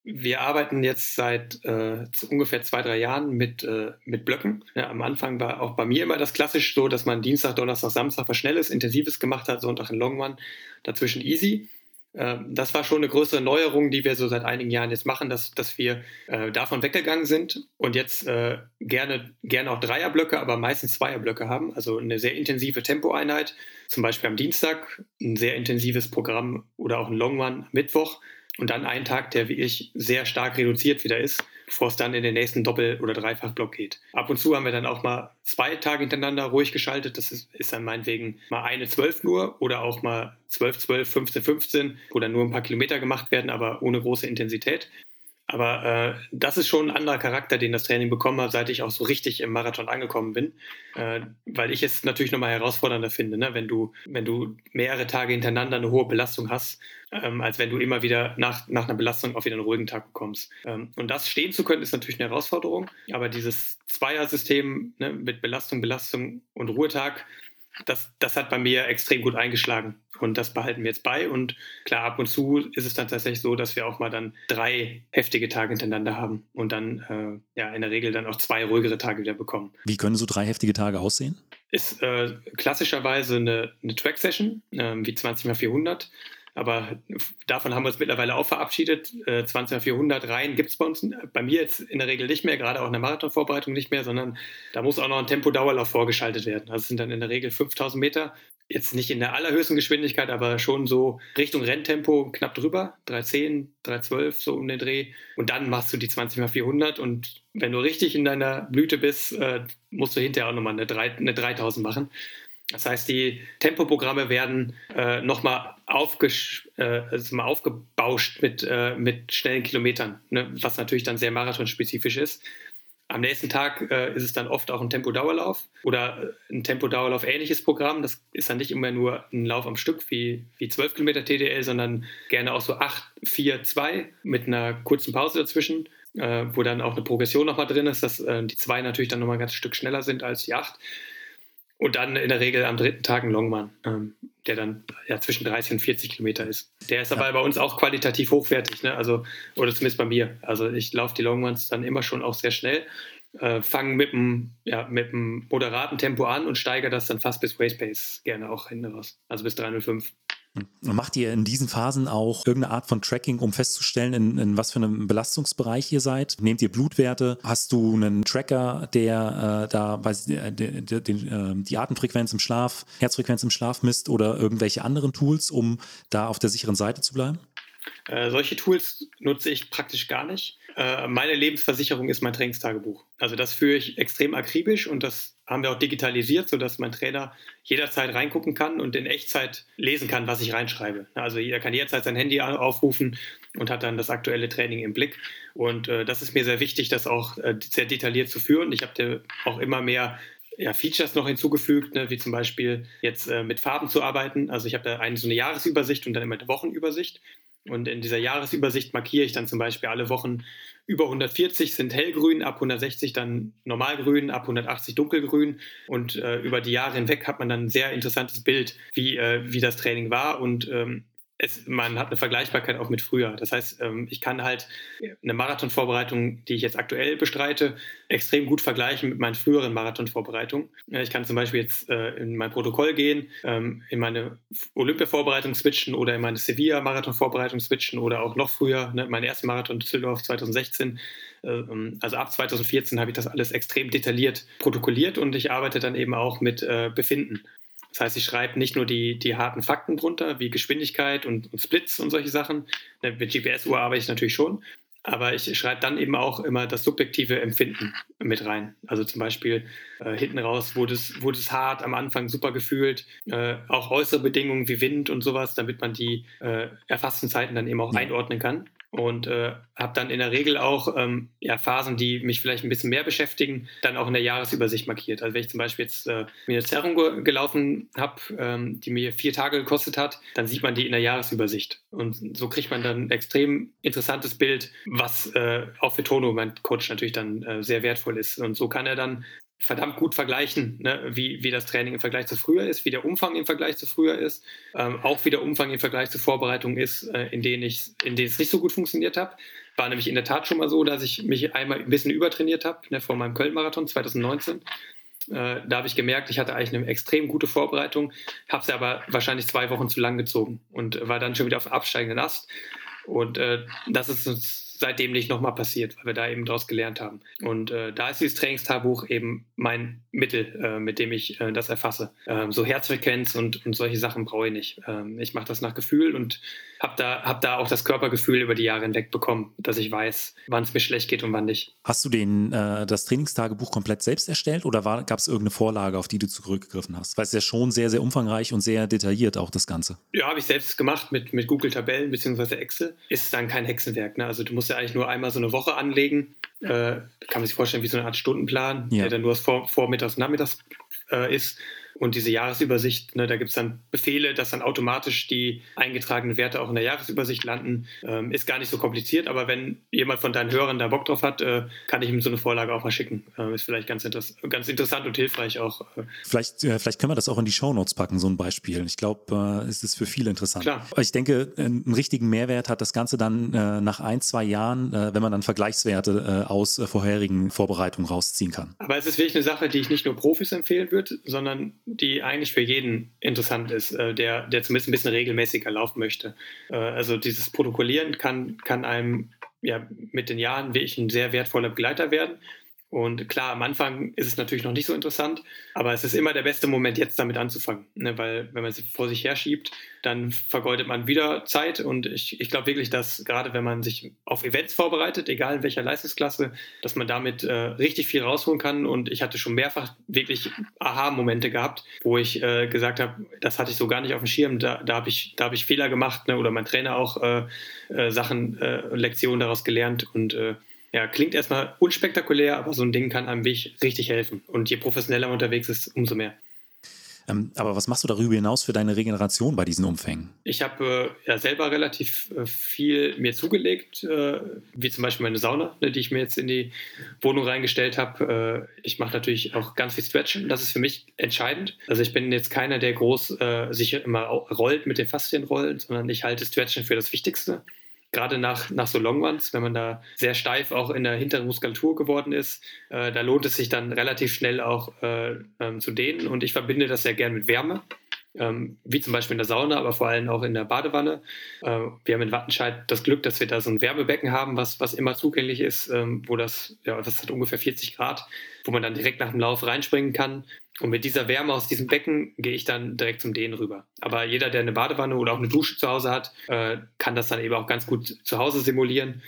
wir arbeiten jetzt seit äh, ungefähr zwei, drei Jahren mit, äh, mit Blöcken. Ja, am Anfang war auch bei mir immer das klassisch so, dass man Dienstag, Donnerstag, Samstag was Schnelles, Intensives gemacht hat, Sonntag ein Longman, dazwischen easy. Äh, das war schon eine größere Neuerung, die wir so seit einigen Jahren jetzt machen, dass, dass wir äh, davon weggegangen sind und jetzt äh, gerne, gerne auch Dreierblöcke, aber meistens Zweierblöcke haben. Also eine sehr intensive Tempoeinheit, zum Beispiel am Dienstag, ein sehr intensives Programm oder auch ein Longman Mittwoch und dann einen Tag, der wie ich sehr stark reduziert wieder ist, bevor es dann in den nächsten Doppel- oder Dreifachblock geht. Ab und zu haben wir dann auch mal zwei Tage hintereinander ruhig geschaltet. Das ist, ist dann meinetwegen mal eine 12 nur oder auch mal 12, 12, 15, 15, wo dann nur ein paar Kilometer gemacht werden, aber ohne große Intensität. Aber äh, das ist schon ein anderer Charakter, den das Training bekommen hat, seit ich auch so richtig im Marathon angekommen bin. Äh, weil ich es natürlich nochmal herausfordernder finde, ne? wenn, du, wenn du mehrere Tage hintereinander eine hohe Belastung hast, ähm, als wenn du immer wieder nach, nach einer Belastung auch wieder einen ruhigen Tag bekommst. Ähm, und das stehen zu können, ist natürlich eine Herausforderung. Aber dieses Zweier-System ne, mit Belastung, Belastung und Ruhetag, das, das hat bei mir extrem gut eingeschlagen. Und das behalten wir jetzt bei. Und klar, ab und zu ist es dann tatsächlich so, dass wir auch mal dann drei heftige Tage hintereinander haben und dann äh, ja in der Regel dann auch zwei ruhigere Tage wieder bekommen. Wie können so drei heftige Tage aussehen? Ist äh, klassischerweise eine, eine Track-Session, äh, wie 20 x 400 aber davon haben wir uns mittlerweile auch verabschiedet. Äh, 20 400 Reihen gibt es bei uns, bei mir jetzt in der Regel nicht mehr, gerade auch in der Marathonvorbereitung nicht mehr, sondern da muss auch noch ein Tempodauerlauf vorgeschaltet werden. Also es sind dann in der Regel 5000 Meter. Jetzt nicht in der allerhöchsten Geschwindigkeit, aber schon so Richtung Renntempo knapp drüber. 310, 312, so um den Dreh. Und dann machst du die 20 x 400 und wenn du richtig in deiner Blüte bist, äh, musst du hinterher auch nochmal eine, eine 3000 machen. Das heißt, die Tempoprogramme werden äh, nochmal äh, aufgebauscht mit, äh, mit schnellen Kilometern, ne? was natürlich dann sehr marathonspezifisch ist. Am nächsten Tag äh, ist es dann oft auch ein Tempodauerlauf oder äh, ein Tempodauerlauf ähnliches Programm. Das ist dann nicht immer nur ein Lauf am Stück wie, wie 12 Kilometer TDL, sondern gerne auch so 8, 4, 2 mit einer kurzen Pause dazwischen, äh, wo dann auch eine Progression nochmal drin ist, dass äh, die 2 natürlich dann nochmal ein ganzes Stück schneller sind als die 8. Und dann in der Regel am dritten Tag ein Longman, ähm, der dann ja, zwischen 30 und 40 Kilometer ist. Der ist aber ja. bei uns auch qualitativ hochwertig, ne? also, oder zumindest bei mir. Also ich laufe die Longmans dann immer schon auch sehr schnell, äh, fange mit einem ja, moderaten Tempo an und steigere das dann fast bis Race Pace gerne auch hinten raus, also bis 305. Macht ihr in diesen Phasen auch irgendeine Art von Tracking, um festzustellen, in, in was für einem Belastungsbereich ihr seid? Nehmt ihr Blutwerte? Hast du einen Tracker, der äh, da weiß, äh, der, den, äh, die Atemfrequenz im Schlaf, Herzfrequenz im Schlaf misst oder irgendwelche anderen Tools, um da auf der sicheren Seite zu bleiben? Äh, solche Tools nutze ich praktisch gar nicht. Äh, meine Lebensversicherung ist mein Trainingstagebuch. Also das führe ich extrem akribisch und das haben wir auch digitalisiert, sodass mein Trainer jederzeit reingucken kann und in Echtzeit lesen kann, was ich reinschreibe. Also er kann jederzeit sein Handy aufrufen und hat dann das aktuelle Training im Blick. Und äh, das ist mir sehr wichtig, das auch äh, sehr detailliert zu führen. Ich habe auch immer mehr ja, Features noch hinzugefügt, ne, wie zum Beispiel jetzt äh, mit Farben zu arbeiten. Also ich habe da eine, so eine Jahresübersicht und dann immer eine Wochenübersicht. Und in dieser Jahresübersicht markiere ich dann zum Beispiel alle Wochen über 140 sind hellgrün, ab 160 dann normalgrün, ab 180 dunkelgrün. Und äh, über die Jahre hinweg hat man dann ein sehr interessantes Bild, wie, äh, wie das Training war. Und ähm, es, man hat eine Vergleichbarkeit auch mit früher. Das heißt, ähm, ich kann halt eine Marathonvorbereitung, die ich jetzt aktuell bestreite, extrem gut vergleichen mit meinen früheren Marathonvorbereitungen. Ich kann zum Beispiel jetzt äh, in mein Protokoll gehen, ähm, in meine Olympia-Vorbereitung switchen oder in meine Sevilla-Marathon-Vorbereitung switchen oder auch noch früher, ne, mein erster Marathon Düsseldorf 2016. Äh, also ab 2014 habe ich das alles extrem detailliert protokolliert und ich arbeite dann eben auch mit äh, Befinden. Das heißt, ich schreibe nicht nur die, die harten Fakten drunter, wie Geschwindigkeit und, und Splits und solche Sachen. Mit GPS-Uhr arbeite ich natürlich schon, aber ich schreibe dann eben auch immer das subjektive Empfinden mit rein. Also zum Beispiel äh, hinten raus wurde es, wurde es hart, am Anfang super gefühlt, äh, auch äußere Bedingungen wie Wind und sowas, damit man die äh, erfassten Zeiten dann eben auch einordnen kann und äh, habe dann in der Regel auch ähm, ja, Phasen, die mich vielleicht ein bisschen mehr beschäftigen, dann auch in der Jahresübersicht markiert. Also wenn ich zum Beispiel jetzt äh, mir eine Zerrung ge gelaufen habe, ähm, die mir vier Tage gekostet hat, dann sieht man die in der Jahresübersicht. Und so kriegt man dann ein extrem interessantes Bild, was äh, auch für Tono, mein Coach, natürlich dann äh, sehr wertvoll ist. Und so kann er dann verdammt gut vergleichen, ne? wie, wie das Training im Vergleich zu früher ist, wie der Umfang im Vergleich zu früher ist, ähm, auch wie der Umfang im Vergleich zur Vorbereitung ist, äh, in, denen ich, in denen es nicht so gut funktioniert habe. War nämlich in der Tat schon mal so, dass ich mich einmal ein bisschen übertrainiert habe, ne, vor meinem Köln-Marathon 2019. Äh, da habe ich gemerkt, ich hatte eigentlich eine extrem gute Vorbereitung, habe sie aber wahrscheinlich zwei Wochen zu lang gezogen und war dann schon wieder auf absteigenden Ast. Und äh, das ist uns seitdem nicht nochmal passiert, weil wir da eben daraus gelernt haben. Und äh, da ist dieses Trainingstagebuch eben mein Mittel, äh, mit dem ich äh, das erfasse. Ähm, so Herzfrequenz und, und solche Sachen brauche ich nicht. Ähm, ich mache das nach Gefühl und habe da, hab da auch das Körpergefühl über die Jahre hinweg bekommen, dass ich weiß, wann es mir schlecht geht und wann nicht. Hast du den, äh, das Trainingstagebuch komplett selbst erstellt oder gab es irgendeine Vorlage, auf die du zurückgegriffen hast? Weil es ja schon sehr, sehr umfangreich und sehr detailliert auch das Ganze. Ja, habe ich selbst gemacht mit, mit Google-Tabellen bzw. Excel. Ist dann kein Hexenwerk. Ne? Also du musst ja eigentlich nur einmal so eine Woche anlegen. Äh, kann man sich vorstellen wie so eine Art Stundenplan, ja. der dann nur das Vor Vormittags- und Nachmittags äh, ist. Und diese Jahresübersicht, ne, da gibt es dann Befehle, dass dann automatisch die eingetragenen Werte auch in der Jahresübersicht landen. Ähm, ist gar nicht so kompliziert, aber wenn jemand von deinen Hörern da Bock drauf hat, äh, kann ich ihm so eine Vorlage auch mal schicken. Äh, ist vielleicht ganz, interess ganz interessant und hilfreich auch. Äh. Vielleicht, äh, vielleicht können wir das auch in die Shownotes packen, so ein Beispiel. Ich glaube, äh, es ist für viele interessant. Klar. Ich denke, einen richtigen Mehrwert hat das Ganze dann äh, nach ein, zwei Jahren, wenn man dann Vergleichswerte aus vorherigen Vorbereitungen rausziehen kann. Aber es ist wirklich eine Sache, die ich nicht nur Profis empfehlen würde, sondern die eigentlich für jeden interessant ist, äh, der, der zumindest ein bisschen regelmäßiger laufen möchte. Äh, also dieses Protokollieren kann, kann einem ja, mit den Jahren wirklich ein sehr wertvoller Begleiter werden. Und klar, am Anfang ist es natürlich noch nicht so interessant, aber es ist immer der beste Moment, jetzt damit anzufangen. Ne? Weil wenn man es vor sich her schiebt, dann vergeudet man wieder Zeit. Und ich, ich glaube wirklich, dass gerade wenn man sich auf Events vorbereitet, egal in welcher Leistungsklasse, dass man damit äh, richtig viel rausholen kann. Und ich hatte schon mehrfach wirklich Aha-Momente gehabt, wo ich äh, gesagt habe, das hatte ich so gar nicht auf dem Schirm, da, da habe ich, hab ich Fehler gemacht ne? oder mein Trainer auch äh, äh Sachen, äh, Lektionen daraus gelernt. Und äh, ja, klingt erstmal unspektakulär, aber so ein Ding kann einem richtig helfen. Und je professioneller man unterwegs ist, umso mehr. Ähm, aber was machst du darüber hinaus für deine Regeneration bei diesen Umfängen? Ich habe äh, ja selber relativ äh, viel mir zugelegt, äh, wie zum Beispiel meine Sauna, ne, die ich mir jetzt in die Wohnung reingestellt habe. Äh, ich mache natürlich auch ganz viel Stretchen. Das ist für mich entscheidend. Also ich bin jetzt keiner, der groß äh, sich immer rollt mit den Faszienrollen, sondern ich halte Stretchen für das Wichtigste gerade nach, nach so Long wenn man da sehr steif auch in der hinteren Muskulatur geworden ist, äh, da lohnt es sich dann relativ schnell auch äh, ähm, zu dehnen. Und ich verbinde das sehr gern mit Wärme. Ähm, wie zum Beispiel in der Sauna, aber vor allem auch in der Badewanne. Äh, wir haben in Wattenscheid das Glück, dass wir da so ein Wärmebecken haben, was, was immer zugänglich ist, ähm, wo das, ja, das hat ungefähr 40 Grad, wo man dann direkt nach dem Lauf reinspringen kann. Und mit dieser Wärme aus diesem Becken gehe ich dann direkt zum Dehnen rüber. Aber jeder, der eine Badewanne oder auch eine Dusche zu Hause hat, äh, kann das dann eben auch ganz gut zu Hause simulieren.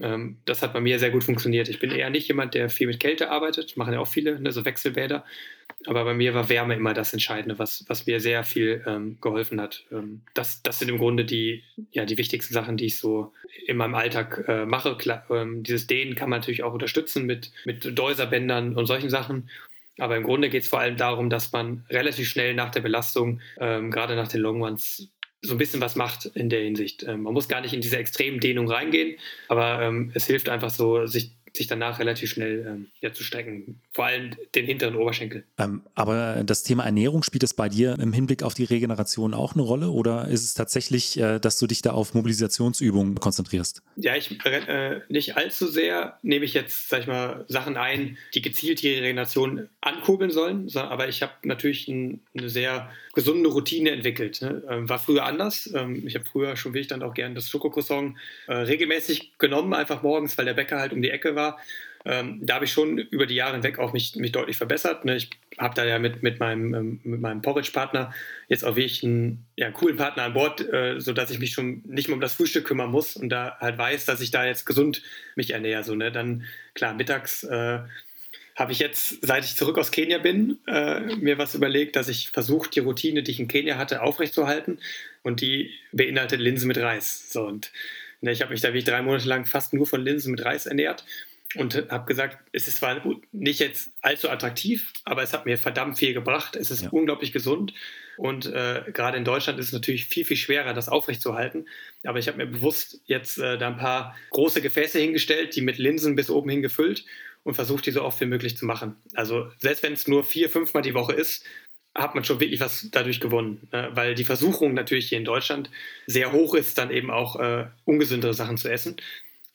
Ähm, das hat bei mir sehr gut funktioniert. Ich bin eher nicht jemand, der viel mit Kälte arbeitet, machen ja auch viele, ne, so Wechselbäder. Aber bei mir war Wärme immer das Entscheidende, was, was mir sehr viel ähm, geholfen hat. Ähm, das, das sind im Grunde die, ja, die wichtigsten Sachen, die ich so in meinem Alltag äh, mache. Klar, ähm, dieses Dehnen kann man natürlich auch unterstützen mit, mit Deuserbändern und solchen Sachen. Aber im Grunde geht es vor allem darum, dass man relativ schnell nach der Belastung, ähm, gerade nach den Long Ones, so ein bisschen was macht in der Hinsicht. Ähm, man muss gar nicht in diese extremen Dehnung reingehen, aber ähm, es hilft einfach so, sich sich danach relativ schnell ähm, ja, zu strecken. Vor allem den hinteren Oberschenkel. Ähm, aber das Thema Ernährung spielt es bei dir im Hinblick auf die Regeneration auch eine Rolle oder ist es tatsächlich, äh, dass du dich da auf Mobilisationsübungen konzentrierst? Ja, ich äh, nicht allzu sehr nehme ich jetzt, sag ich mal, Sachen ein, die gezielt die Regeneration ankurbeln sollen, aber ich habe natürlich ein, eine sehr gesunde Routine entwickelt. Ne? Ähm, war früher anders. Ähm, ich habe früher schon wirklich dann auch gerne das Schokokroissant äh, regelmäßig genommen, einfach morgens, weil der Bäcker halt um die Ecke war. Ähm, da habe ich schon über die Jahre hinweg auch mich, mich deutlich verbessert. Ne? Ich habe da ja mit, mit meinem, ähm, meinem Porridge-Partner jetzt auch wirklich einen ja, coolen Partner an Bord, äh, sodass ich mich schon nicht mehr um das Frühstück kümmern muss und da halt weiß, dass ich da jetzt gesund mich ernähre. So, ne? Dann, klar, mittags äh, habe ich jetzt, seit ich zurück aus Kenia bin, äh, mir was überlegt, dass ich versuche, die Routine, die ich in Kenia hatte, aufrechtzuerhalten. Und die beinhaltet Linsen mit Reis. So, und ne, ich habe mich da wie drei Monate lang fast nur von Linsen mit Reis ernährt und habe gesagt, es ist zwar nicht jetzt allzu attraktiv, aber es hat mir verdammt viel gebracht. Es ist ja. unglaublich gesund. Und äh, gerade in Deutschland ist es natürlich viel, viel schwerer, das aufrechtzuerhalten. Aber ich habe mir bewusst jetzt äh, da ein paar große Gefäße hingestellt, die mit Linsen bis oben hin gefüllt und versucht, die so oft wie möglich zu machen. Also selbst wenn es nur vier, fünfmal die Woche ist, hat man schon wirklich was dadurch gewonnen, ne? weil die Versuchung natürlich hier in Deutschland sehr hoch ist, dann eben auch äh, ungesündere Sachen zu essen.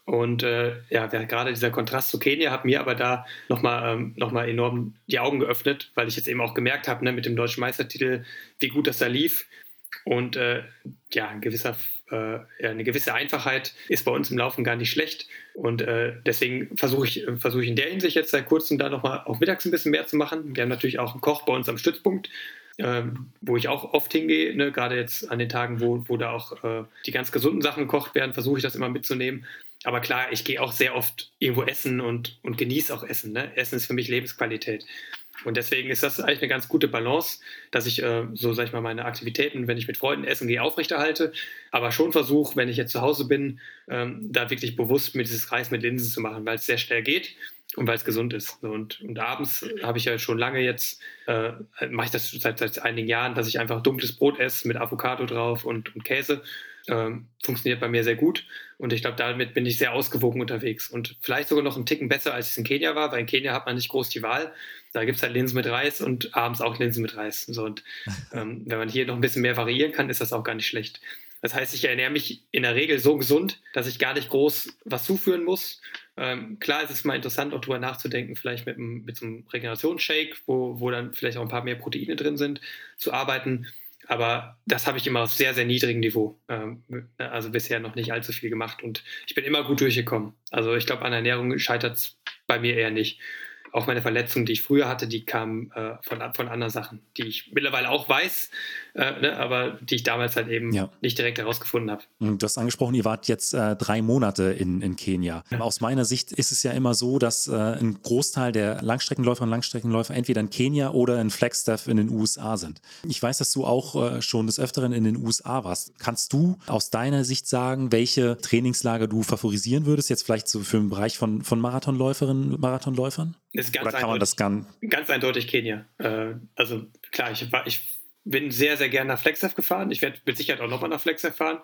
Und äh, ja, gerade dieser Kontrast zu Kenia hat mir aber da nochmal ähm, noch enorm die Augen geöffnet, weil ich jetzt eben auch gemerkt habe, ne, mit dem deutschen Meistertitel, wie gut das da lief. Und äh, ja, ein gewisser äh, eine gewisse Einfachheit ist bei uns im Laufen gar nicht schlecht. Und äh, deswegen versuche ich, versuch ich in der Hinsicht jetzt seit kurzem da nochmal auch mittags ein bisschen mehr zu machen. Wir haben natürlich auch einen Koch bei uns am Stützpunkt, ähm, wo ich auch oft hingehe, ne? gerade jetzt an den Tagen, wo, wo da auch äh, die ganz gesunden Sachen gekocht werden, versuche ich das immer mitzunehmen. Aber klar, ich gehe auch sehr oft irgendwo essen und, und genieße auch Essen. Ne? Essen ist für mich Lebensqualität. Und deswegen ist das eigentlich eine ganz gute Balance, dass ich äh, so, sag ich mal, meine Aktivitäten, wenn ich mit Freunden essen gehe, aufrechterhalte, aber schon versuche, wenn ich jetzt zu Hause bin, ähm, da wirklich bewusst mit dieses Reis mit Linsen zu machen, weil es sehr schnell geht und weil es gesund ist. Und, und abends habe ich ja schon lange jetzt, äh, mache ich das seit, seit einigen Jahren, dass ich einfach dunkles Brot esse mit Avocado drauf und, und Käse. Ähm, funktioniert bei mir sehr gut und ich glaube, damit bin ich sehr ausgewogen unterwegs und vielleicht sogar noch einen Ticken besser, als es in Kenia war, weil in Kenia hat man nicht groß die Wahl. Da gibt es halt Linsen mit Reis und abends auch Linsen mit Reis. So, und ähm, wenn man hier noch ein bisschen mehr variieren kann, ist das auch gar nicht schlecht. Das heißt, ich ernähre mich in der Regel so gesund, dass ich gar nicht groß was zuführen muss. Ähm, klar ist es mal interessant, auch darüber nachzudenken, vielleicht mit, mit so einem Regenerationsshake, wo, wo dann vielleicht auch ein paar mehr Proteine drin sind, zu arbeiten. Aber das habe ich immer auf sehr, sehr niedrigem Niveau. Ähm, also bisher noch nicht allzu viel gemacht und ich bin immer gut durchgekommen. Also ich glaube, an Ernährung scheitert es bei mir eher nicht auch meine Verletzung, die ich früher hatte, die kam äh, von, von anderen Sachen, die ich mittlerweile auch weiß, äh, ne, aber die ich damals halt eben ja. nicht direkt herausgefunden habe. Du hast angesprochen, ihr wart jetzt äh, drei Monate in, in Kenia. Ja. Aus meiner Sicht ist es ja immer so, dass äh, ein Großteil der Langstreckenläuferinnen und Langstreckenläufer entweder in Kenia oder in Flagstaff in den USA sind. Ich weiß, dass du auch äh, schon des Öfteren in den USA warst. Kannst du aus deiner Sicht sagen, welche Trainingslager du favorisieren würdest, jetzt vielleicht so für den Bereich von, von Marathonläuferinnen und Marathonläufern? Ist ganz Oder kann man das ganz, ganz eindeutig Kenia. Äh, also klar, ich, war, ich bin sehr, sehr gerne nach Flagstaff gefahren. Ich werde mit Sicherheit auch nochmal nach Flagstaff fahren.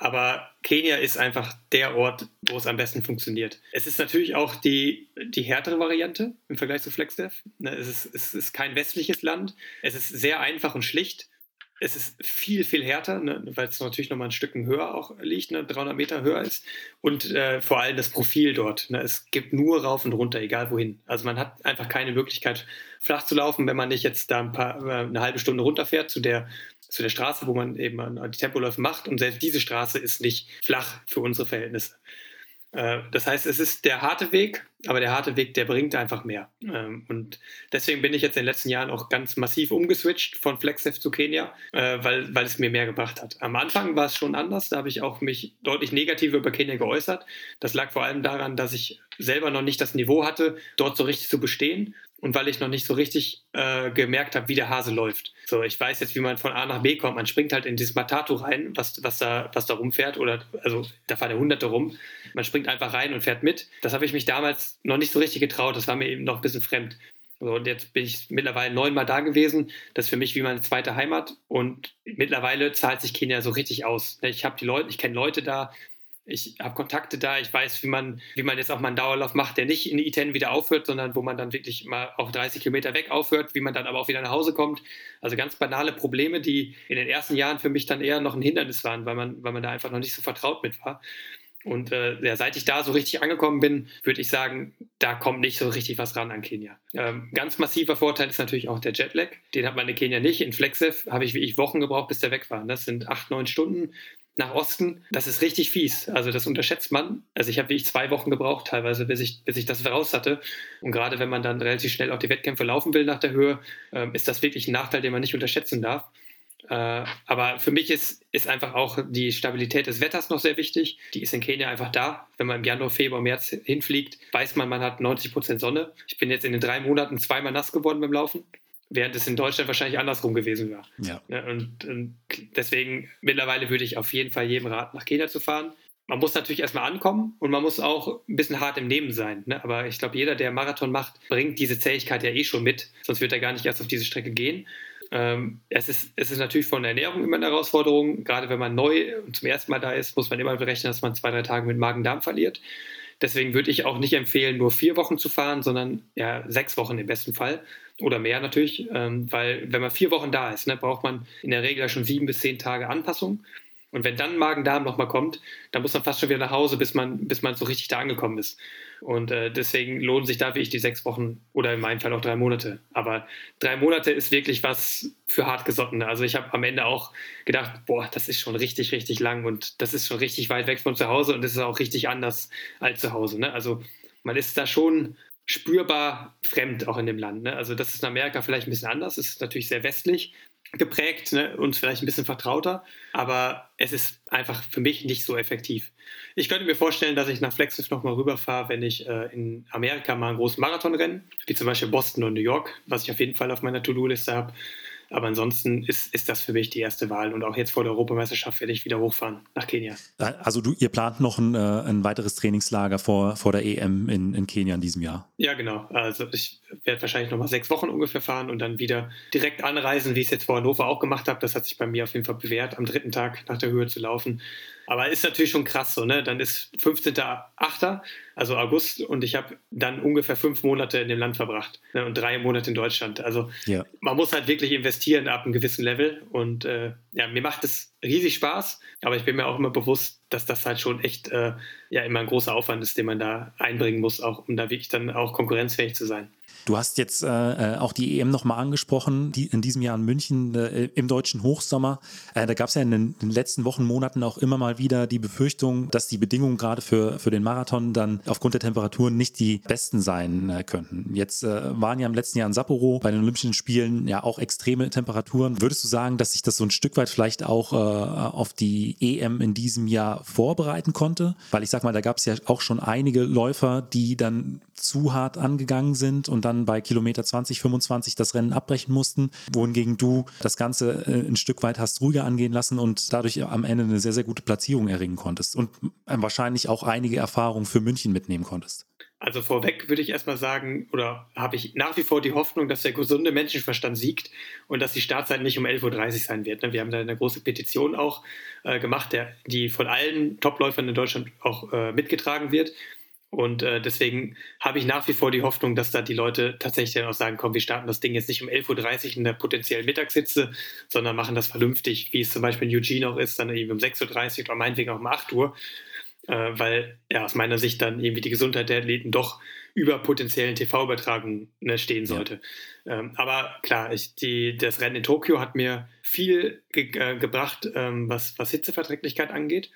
Aber Kenia ist einfach der Ort, wo es am besten funktioniert. Es ist natürlich auch die, die härtere Variante im Vergleich zu Flagstaff. Ne, es ist, es ist kein westliches Land. Es ist sehr einfach und schlicht es ist viel, viel härter, ne, weil es natürlich nochmal ein Stück höher auch liegt, ne, 300 Meter höher ist. Und äh, vor allem das Profil dort. Ne, es gibt nur rauf und runter, egal wohin. Also man hat einfach keine Möglichkeit, flach zu laufen, wenn man nicht jetzt da ein paar, äh, eine halbe Stunde runterfährt zu der, zu der Straße, wo man eben die Tempoläufe macht. Und selbst diese Straße ist nicht flach für unsere Verhältnisse. Äh, das heißt, es ist der harte Weg, aber der harte Weg, der bringt einfach mehr. Ähm, und deswegen bin ich jetzt in den letzten Jahren auch ganz massiv umgeswitcht von FlexDev zu Kenia, äh, weil, weil es mir mehr gebracht hat. Am Anfang war es schon anders, da habe ich auch mich deutlich negativ über Kenia geäußert. Das lag vor allem daran, dass ich selber noch nicht das Niveau hatte, dort so richtig zu bestehen und weil ich noch nicht so richtig äh, gemerkt habe, wie der Hase läuft. So, ich weiß jetzt, wie man von A nach B kommt. Man springt halt in dieses Matatu rein, was, was, da, was da rumfährt, oder also da fahren ja Hunderte rum. Man springt einfach rein und fährt mit. Das habe ich mich damals noch nicht so richtig getraut. Das war mir eben noch ein bisschen fremd. So, und jetzt bin ich mittlerweile neunmal da gewesen. Das ist für mich wie meine zweite Heimat. Und mittlerweile zahlt sich Kenia so richtig aus. Ich habe die Leute, ich kenne Leute da, ich habe Kontakte da, ich weiß, wie man, wie man jetzt auch mal einen Dauerlauf macht, der nicht in I10 wieder aufhört, sondern wo man dann wirklich mal auch 30 Kilometer weg aufhört, wie man dann aber auch wieder nach Hause kommt. Also ganz banale Probleme, die in den ersten Jahren für mich dann eher noch ein Hindernis waren, weil man, weil man da einfach noch nicht so vertraut mit war. Und äh, ja, seit ich da so richtig angekommen bin, würde ich sagen, da kommt nicht so richtig was ran an Kenia. Ähm, ganz massiver Vorteil ist natürlich auch der Jetlag. Den hat man in Kenia nicht. In Flexiv habe ich wie ich Wochen gebraucht, bis der weg war. Das sind acht, neun Stunden nach Osten, das ist richtig fies. Also das unterschätzt man. Also ich habe wirklich zwei Wochen gebraucht, teilweise, bis ich, bis ich das raus hatte. Und gerade wenn man dann relativ schnell auch die Wettkämpfe laufen will nach der Höhe, äh, ist das wirklich ein Nachteil, den man nicht unterschätzen darf. Äh, aber für mich ist, ist einfach auch die Stabilität des Wetters noch sehr wichtig. Die ist in Kenia einfach da. Wenn man im Januar, Februar, März hinfliegt, weiß man, man hat 90 Prozent Sonne. Ich bin jetzt in den drei Monaten zweimal nass geworden beim Laufen während es in Deutschland wahrscheinlich andersrum gewesen wäre. Ja. Und, und, deswegen mittlerweile würde ich auf jeden Fall jedem raten, nach Kenia zu fahren. Man muss natürlich erstmal ankommen und man muss auch ein bisschen hart im Nehmen sein. Ne? Aber ich glaube, jeder, der Marathon macht, bringt diese Zähigkeit ja eh schon mit, sonst wird er gar nicht erst auf diese Strecke gehen. Ähm, es, ist, es ist natürlich von der Ernährung immer eine Herausforderung. Gerade wenn man neu und zum ersten Mal da ist, muss man immer berechnen, dass man zwei, drei Tage mit Magen-Darm verliert. Deswegen würde ich auch nicht empfehlen, nur vier Wochen zu fahren, sondern ja, sechs Wochen im besten Fall oder mehr natürlich, ähm, weil wenn man vier Wochen da ist, ne, braucht man in der Regel schon sieben bis zehn Tage Anpassung. Und wenn dann Magen-Darm nochmal kommt, dann muss man fast schon wieder nach Hause, bis man, bis man so richtig da angekommen ist. Und äh, deswegen lohnen sich da wirklich die sechs Wochen oder in meinem Fall auch drei Monate. Aber drei Monate ist wirklich was für Hartgesottene. Also ich habe am Ende auch gedacht, boah, das ist schon richtig, richtig lang und das ist schon richtig weit weg von zu Hause und das ist auch richtig anders als zu Hause. Ne? Also man ist da schon spürbar fremd auch in dem Land. Ne? Also das ist in Amerika vielleicht ein bisschen anders, es ist natürlich sehr westlich geprägt, ne? uns vielleicht ein bisschen vertrauter, aber es ist einfach für mich nicht so effektiv. Ich könnte mir vorstellen, dass ich nach Flexiv nochmal rüberfahre, wenn ich äh, in Amerika mal einen großen Marathon renne, wie zum Beispiel Boston und New York, was ich auf jeden Fall auf meiner To-Do-Liste habe. Aber ansonsten ist, ist das für mich die erste Wahl. Und auch jetzt vor der Europameisterschaft werde ich wieder hochfahren nach Kenia. Also du, ihr plant noch ein, äh, ein weiteres Trainingslager vor, vor der EM in, in Kenia in diesem Jahr? Ja, genau. Also ich werde wahrscheinlich noch mal sechs Wochen ungefähr fahren und dann wieder direkt anreisen, wie ich es jetzt vor Hannover auch gemacht habe. Das hat sich bei mir auf jeden Fall bewährt, am dritten Tag nach der Höhe zu laufen. Aber ist natürlich schon krass so, ne? Dann ist 15.8., also August, und ich habe dann ungefähr fünf Monate in dem Land verbracht ne? und drei Monate in Deutschland. Also ja. man muss halt wirklich investieren ab einem gewissen Level. Und äh, ja, mir macht es riesig Spaß, aber ich bin mir auch immer bewusst, dass das halt schon echt äh, ja immer ein großer Aufwand ist, den man da einbringen muss, auch um da wirklich dann auch konkurrenzfähig zu sein. Du hast jetzt äh, äh auch die EM nochmal angesprochen, die in diesem Jahr in München äh, im deutschen Hochsommer. Äh, da gab es ja in den, in den, letzten Wochen, Monaten auch immer mal wieder die Befürchtung, dass die Bedingungen gerade für, für den Marathon dann aufgrund der Temperaturen nicht die besten sein äh, könnten. Jetzt äh, waren ja im letzten Jahr in Sapporo bei den Olympischen Spielen ja auch extreme Temperaturen. Würdest du sagen, dass sich das so ein Stück weit vielleicht auch auf die EM in diesem Jahr vorbereiten konnte? Weil ich sag mal, da gab es ja auch schon einige Läufer, die dann zu hart angegangen sind und dann bei Kilometer 20, 25 das Rennen abbrechen mussten, wohingegen du das Ganze äh, ein Stück weit hast ruhiger angehen lassen und dadurch am Ende eine sehr, sehr gute Platzierung erringen konntest und äh, wahrscheinlich auch einige Erfahrungen für München mitnehmen konntest. Also vorweg würde ich erstmal sagen, oder habe ich nach wie vor die Hoffnung, dass der gesunde Menschenverstand siegt und dass die Startzeit nicht um 11.30 Uhr sein wird. Ne? Wir haben da eine große Petition auch äh, gemacht, die von allen Topläufern in Deutschland auch mitgetragen wird. Und äh, deswegen habe ich nach wie vor die Hoffnung, dass da die Leute tatsächlich dann auch sagen, komm, wir starten das Ding jetzt nicht um 11.30 Uhr in der potenziellen Mittagssitze, sondern machen das vernünftig, wie es zum Beispiel in Eugene auch ist, dann irgendwie um 6.30 Uhr oder meinetwegen auch um 8 Uhr, äh, weil ja aus meiner Sicht dann irgendwie die Gesundheit der Athleten doch über potenziellen TV-Übertragungen ne, stehen sollte. Ja. Ähm, aber klar, ich, die, das Rennen in Tokio hat mir viel ge äh, gebracht, ähm, was, was Hitzeverträglichkeit angeht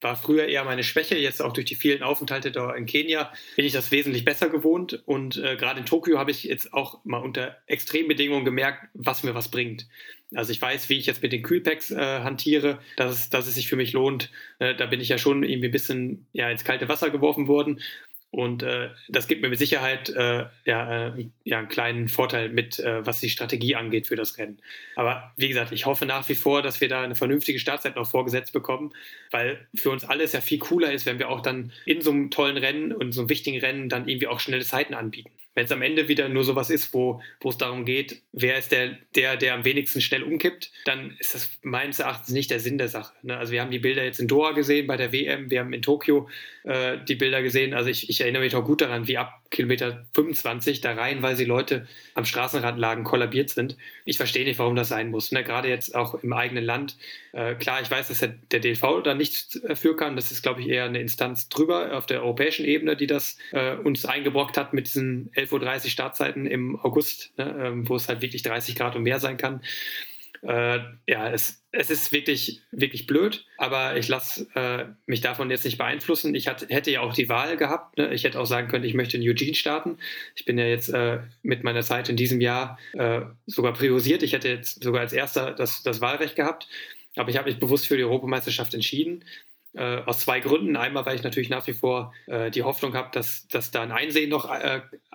war früher eher meine Schwäche. Jetzt auch durch die vielen Aufenthalte da in Kenia bin ich das wesentlich besser gewohnt. Und äh, gerade in Tokio habe ich jetzt auch mal unter Extrembedingungen gemerkt, was mir was bringt. Also ich weiß, wie ich jetzt mit den Kühlpacks äh, hantiere, dass es, dass es sich für mich lohnt. Äh, da bin ich ja schon irgendwie ein bisschen ja, ins kalte Wasser geworfen worden. Und äh, das gibt mir mit Sicherheit äh, ja, äh, ja, einen kleinen Vorteil mit, äh, was die Strategie angeht für das Rennen. Aber wie gesagt, ich hoffe nach wie vor, dass wir da eine vernünftige Startzeit noch vorgesetzt bekommen, weil für uns alles ja viel cooler ist, wenn wir auch dann in so einem tollen Rennen und so einem wichtigen Rennen dann irgendwie auch schnelle Zeiten anbieten. Wenn es am Ende wieder nur sowas ist, wo, wo es darum geht, wer ist der, der, der am wenigsten schnell umkippt, dann ist das meines Erachtens nicht der Sinn der Sache. Ne? Also wir haben die Bilder jetzt in Doha gesehen bei der WM, wir haben in Tokio äh, die Bilder gesehen. Also ich, ich erinnere mich noch gut daran, wie ab Kilometer 25 da rein, weil sie Leute am Straßenrand lagen, kollabiert sind. Ich verstehe nicht, warum das sein muss. Ne? Gerade jetzt auch im eigenen Land. Äh, klar, ich weiß, dass der, der DLV da nichts für kann. Das ist, glaube ich, eher eine Instanz drüber auf der europäischen Ebene, die das äh, uns eingebrockt hat mit diesen 11.30 Uhr Startzeiten im August, ne? ähm, wo es halt wirklich 30 Grad und mehr sein kann. Äh, ja, es, es ist wirklich, wirklich blöd, aber ich lasse äh, mich davon jetzt nicht beeinflussen. Ich hat, hätte ja auch die Wahl gehabt. Ne? Ich hätte auch sagen können, ich möchte in Eugene starten. Ich bin ja jetzt äh, mit meiner Zeit in diesem Jahr äh, sogar priorisiert. Ich hätte jetzt sogar als erster das, das Wahlrecht gehabt. Aber ich habe mich bewusst für die Europameisterschaft entschieden. Äh, aus zwei Gründen. Einmal, weil ich natürlich nach wie vor äh, die Hoffnung habe, dass, dass da ein Einsehen noch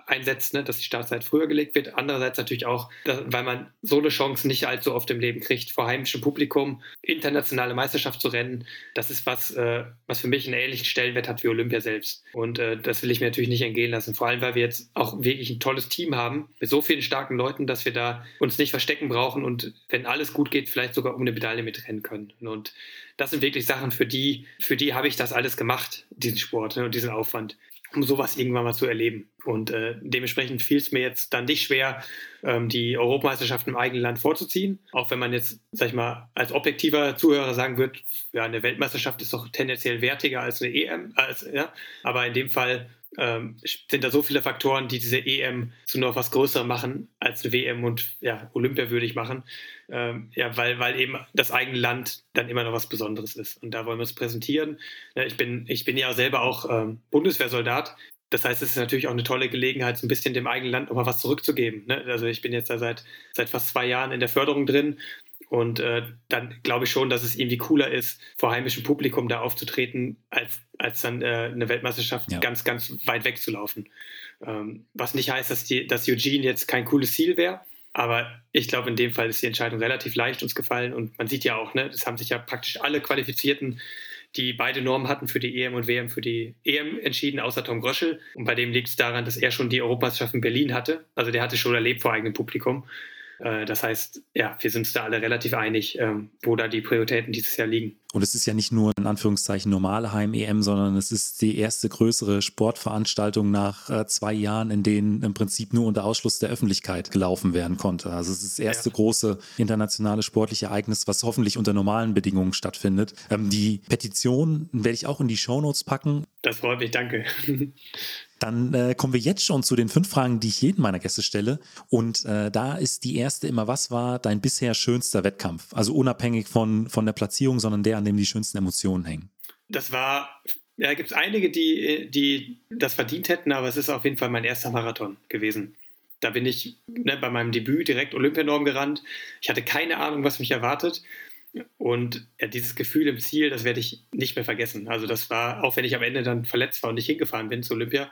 einsetzt, ne, dass die Startzeit früher gelegt wird. Andererseits natürlich auch, dass, weil man so eine Chance nicht allzu oft im Leben kriegt, vor heimischem Publikum internationale Meisterschaft zu rennen. Das ist was, äh, was für mich einen ähnlichen Stellenwert hat wie Olympia selbst. Und äh, das will ich mir natürlich nicht entgehen lassen. Vor allem, weil wir jetzt auch wirklich ein tolles Team haben mit so vielen starken Leuten, dass wir da uns nicht verstecken brauchen und wenn alles gut geht, vielleicht sogar um eine Medaille mitrennen können. Und das sind wirklich Sachen, für die, für die habe ich das alles gemacht, diesen Sport ne, und diesen Aufwand um sowas irgendwann mal zu erleben. Und äh, dementsprechend fiel es mir jetzt dann nicht schwer, ähm, die Europameisterschaft im eigenen Land vorzuziehen. Auch wenn man jetzt, sag ich mal, als objektiver Zuhörer sagen wird, ja, eine Weltmeisterschaft ist doch tendenziell wertiger als eine EM. Als, ja. Aber in dem Fall ähm, sind da so viele Faktoren, die diese EM zu noch was Größerem machen als eine WM und ja, Olympia würdig machen. Ähm, ja, weil, weil eben das eigene Land dann immer noch was Besonderes ist. Und da wollen wir uns präsentieren. Ja, ich, bin, ich bin ja selber auch ähm, Bundeswehrsoldat. Das heißt, es ist natürlich auch eine tolle Gelegenheit, so ein bisschen dem eigenen Land nochmal was zurückzugeben. Ne? Also ich bin jetzt da seit, seit fast zwei Jahren in der Förderung drin und äh, dann glaube ich schon, dass es irgendwie cooler ist, vor heimischem Publikum da aufzutreten, als, als dann äh, eine Weltmeisterschaft ja. ganz, ganz weit wegzulaufen. Ähm, was nicht heißt, dass, die, dass Eugene jetzt kein cooles Ziel wäre. Aber ich glaube, in dem Fall ist die Entscheidung relativ leicht uns gefallen. Und man sieht ja auch, ne, das haben sich ja praktisch alle Qualifizierten, die beide Normen hatten für die EM und WM für die EM entschieden, außer Tom Gröschel. Und bei dem liegt es daran, dass er schon die Europameisterschaft in Berlin hatte. Also der hatte schon erlebt vor eigenem Publikum. Äh, das heißt, ja, wir sind uns da alle relativ einig, ähm, wo da die Prioritäten dieses Jahr liegen. Und es ist ja nicht nur in Anführungszeichen normale Heim-EM, sondern es ist die erste größere Sportveranstaltung nach äh, zwei Jahren, in denen im Prinzip nur unter Ausschluss der Öffentlichkeit gelaufen werden konnte. Also es ist das erste ja. große internationale sportliche Ereignis, was hoffentlich unter normalen Bedingungen stattfindet. Ähm, die Petition werde ich auch in die Shownotes packen. Das freut mich, danke. Dann äh, kommen wir jetzt schon zu den fünf Fragen, die ich jedem meiner Gäste stelle. Und äh, da ist die erste immer, was war dein bisher schönster Wettkampf? Also unabhängig von, von der Platzierung, sondern der, an dem die schönsten Emotionen hängen. Das war, ja, gibt es einige, die, die das verdient hätten, aber es ist auf jeden Fall mein erster Marathon gewesen. Da bin ich ne, bei meinem Debüt direkt Olympianorm gerannt. Ich hatte keine Ahnung, was mich erwartet. Und ja, dieses Gefühl im Ziel, das werde ich nicht mehr vergessen. Also das war, auch wenn ich am Ende dann verletzt war und nicht hingefahren bin zu Olympia,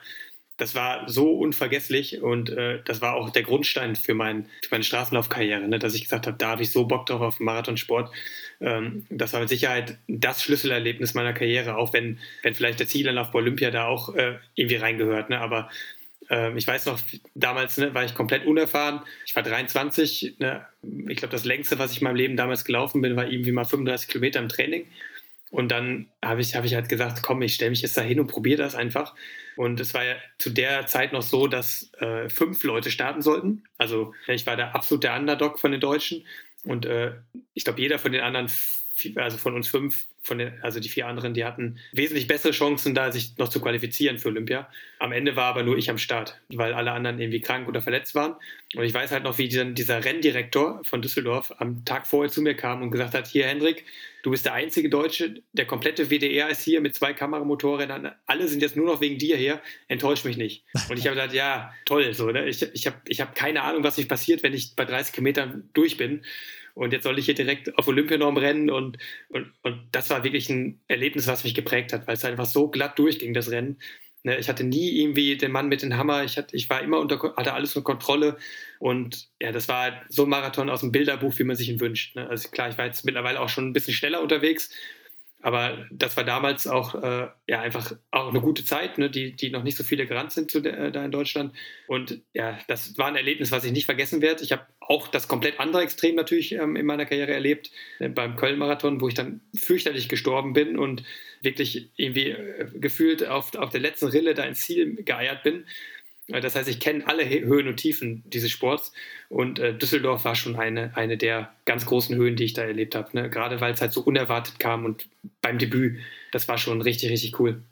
das war so unvergesslich und äh, das war auch der Grundstein für, mein, für meine Straßenlaufkarriere, ne? dass ich gesagt habe, da habe ich so Bock drauf auf Marathonsport. Ähm, das war mit Sicherheit das Schlüsselerlebnis meiner Karriere, auch wenn, wenn vielleicht der Zielanlauf bei Olympia da auch äh, irgendwie reingehört. Ne? Aber ähm, ich weiß noch, damals ne, war ich komplett unerfahren. Ich war 23. Ne? Ich glaube, das längste, was ich in meinem Leben damals gelaufen bin, war irgendwie mal 35 Kilometer im Training. Und dann habe ich, hab ich halt gesagt, komm, ich stelle mich jetzt da hin und probiere das einfach. Und es war ja zu der Zeit noch so, dass äh, fünf Leute starten sollten. Also ich war der absolute Underdog von den Deutschen. Und äh, ich glaube, jeder von den anderen also von uns fünf, von den, also die vier anderen, die hatten wesentlich bessere Chancen, da sich noch zu qualifizieren für Olympia. Am Ende war aber nur ich am Start, weil alle anderen irgendwie krank oder verletzt waren. Und ich weiß halt noch, wie dieser, dieser Renndirektor von Düsseldorf am Tag vorher zu mir kam und gesagt hat: Hier, Hendrik, du bist der einzige Deutsche, der komplette WDR ist hier mit zwei Kameramotorrädern. Alle sind jetzt nur noch wegen dir hier. Enttäusch mich nicht. Und ich habe gesagt: Ja, toll. So, ne? Ich, ich habe ich hab keine Ahnung, was sich passiert, wenn ich bei 30 Kilometern durch bin. Und jetzt soll ich hier direkt auf Olympianorm rennen und, und, und das war wirklich ein Erlebnis, was mich geprägt hat, weil es einfach so glatt durchging, das Rennen. Ne, ich hatte nie irgendwie den Mann mit dem Hammer. Ich, hatte, ich war immer unter, hatte alles unter Kontrolle. Und ja, das war halt so ein Marathon aus dem Bilderbuch, wie man sich ihn wünscht. Ne? Also klar, ich war jetzt mittlerweile auch schon ein bisschen schneller unterwegs. Aber das war damals auch äh, ja einfach auch eine gute Zeit, ne, die, die noch nicht so viele gerannt sind zu der, äh, da in Deutschland. Und ja, das war ein Erlebnis, was ich nicht vergessen werde. Ich habe auch das komplett andere Extrem natürlich ähm, in meiner Karriere erlebt, äh, beim Köln-Marathon, wo ich dann fürchterlich gestorben bin und wirklich irgendwie äh, gefühlt auf, auf der letzten Rille da ins Ziel geeiert bin. Das heißt, ich kenne alle Höhen und Tiefen dieses Sports und äh, Düsseldorf war schon eine, eine der ganz großen Höhen, die ich da erlebt habe. Ne? Gerade weil es halt so unerwartet kam und beim Debüt, das war schon richtig, richtig cool.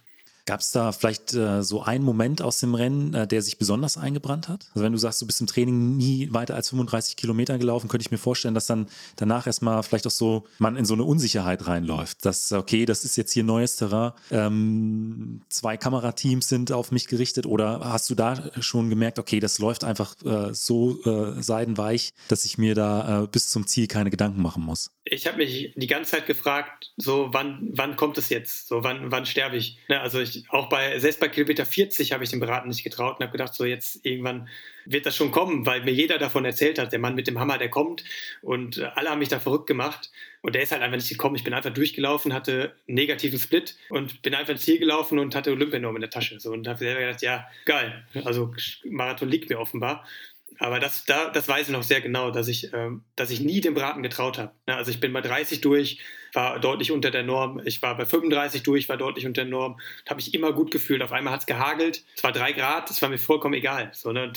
Gab es da vielleicht äh, so einen Moment aus dem Rennen, äh, der sich besonders eingebrannt hat? Also wenn du sagst, du bist im Training nie weiter als 35 Kilometer gelaufen, könnte ich mir vorstellen, dass dann danach erstmal vielleicht auch so man in so eine Unsicherheit reinläuft. Dass, okay, das ist jetzt hier neues Terrain, ähm, zwei Kamerateams sind auf mich gerichtet oder hast du da schon gemerkt, okay, das läuft einfach äh, so äh, seidenweich, dass ich mir da äh, bis zum Ziel keine Gedanken machen muss? Ich habe mich die ganze Zeit gefragt, so wann, wann kommt es jetzt? So wann, wann sterbe ich? Ne, also ich auch bei, selbst bei Kilometer 40 habe ich den Beraten nicht getraut und habe gedacht, so jetzt irgendwann wird das schon kommen, weil mir jeder davon erzählt hat, der Mann mit dem Hammer, der kommt und äh, alle haben mich da verrückt gemacht und der ist halt einfach nicht gekommen. Ich bin einfach durchgelaufen, hatte einen negativen Split und bin einfach ins Ziel gelaufen und hatte Olympianorm in der Tasche so, und habe selber gedacht, ja, geil, also Marathon liegt mir offenbar aber das, da, das weiß ich noch sehr genau, dass ich, ähm, dass ich nie dem Braten getraut habe. Ja, also ich bin bei 30 durch, war deutlich unter der Norm. Ich war bei 35 durch, war deutlich unter der Norm. Habe mich immer gut gefühlt. Auf einmal hat es gehagelt. Es war drei Grad, es war mir vollkommen egal. So, ne?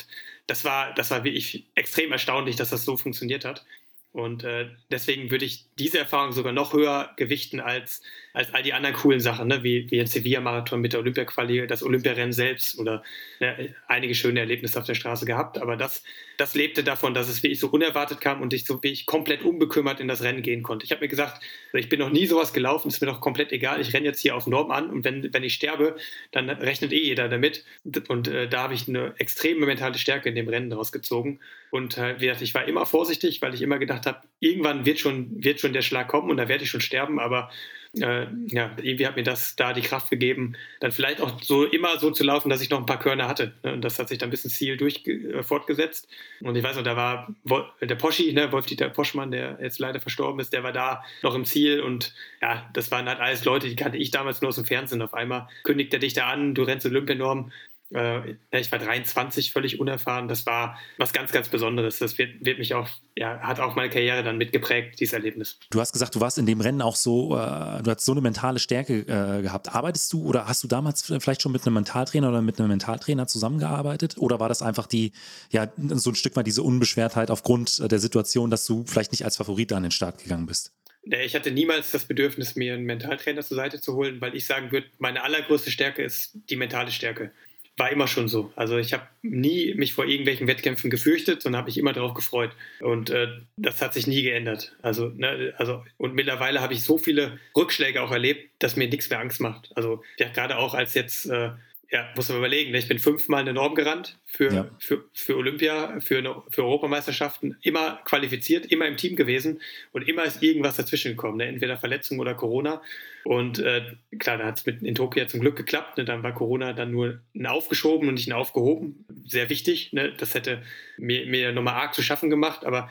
Das war, das war wirklich extrem erstaunlich, dass das so funktioniert hat. Und äh, deswegen würde ich diese Erfahrung sogar noch höher gewichten als, als all die anderen coolen Sachen, ne? wie, wie ein Sevilla-Marathon mit der Olympia-Quali, das Olympiarennen selbst oder ne, einige schöne Erlebnisse auf der Straße gehabt. Aber das, das lebte davon, dass es wirklich so unerwartet kam und ich so wirklich komplett unbekümmert in das Rennen gehen konnte. Ich habe mir gesagt, ich bin noch nie sowas gelaufen, ist mir doch komplett egal. Ich renne jetzt hier auf Norm an und wenn, wenn ich sterbe, dann rechnet eh jeder damit. Und äh, da habe ich eine extreme mentale Stärke in dem Rennen daraus gezogen. Und äh, wie gesagt, ich war immer vorsichtig, weil ich immer gedacht habe, irgendwann wird schon, wird schon der Schlag kommen und da werde ich schon sterben. Aber äh, ja, irgendwie hat mir das da die Kraft gegeben, dann vielleicht auch so immer so zu laufen, dass ich noch ein paar Körner hatte. Ne? Und das hat sich dann ein bisschen Ziel durch äh, fortgesetzt. Und ich weiß noch, da war der Poschi, ne, Wolf-Dieter Poschmann, der jetzt leider verstorben ist, der war da noch im Ziel. Und ja, das waren halt alles Leute, die kannte ich damals nur aus dem Fernsehen. Auf einmal kündigt er dich da an, du rennst Olympianorm äh, ich war 23, völlig unerfahren. Das war was ganz, ganz Besonderes. Das wird, wird mich auch, ja, hat auch meine Karriere dann mitgeprägt, dieses Erlebnis. Du hast gesagt, du warst in dem Rennen auch so, äh, du hast so eine mentale Stärke äh, gehabt. Arbeitest du oder hast du damals vielleicht schon mit einem Mentaltrainer oder mit einem Mentaltrainer zusammengearbeitet? Oder war das einfach die, ja, so ein Stück weit diese Unbeschwertheit aufgrund der Situation, dass du vielleicht nicht als Favorit an den Start gegangen bist? Ich hatte niemals das Bedürfnis, mir einen Mentaltrainer zur Seite zu holen, weil ich sagen würde, meine allergrößte Stärke ist die mentale Stärke war immer schon so. Also ich habe nie mich vor irgendwelchen Wettkämpfen gefürchtet, sondern habe mich immer darauf gefreut. Und äh, das hat sich nie geändert. Also, ne, also und mittlerweile habe ich so viele Rückschläge auch erlebt, dass mir nichts mehr Angst macht. Also ja, gerade auch als jetzt äh, ja, muss man überlegen. Ne? Ich bin fünfmal eine Norm gerannt für, ja. für, für Olympia, für, eine, für Europameisterschaften, immer qualifiziert, immer im Team gewesen und immer ist irgendwas dazwischen gekommen, ne? entweder Verletzung oder Corona. Und äh, klar, da hat es in Tokio zum Glück geklappt. Ne? Dann war Corona dann nur ein aufgeschoben und nicht ein aufgehoben. Sehr wichtig. Ne? Das hätte mir, mir nochmal arg zu schaffen gemacht, aber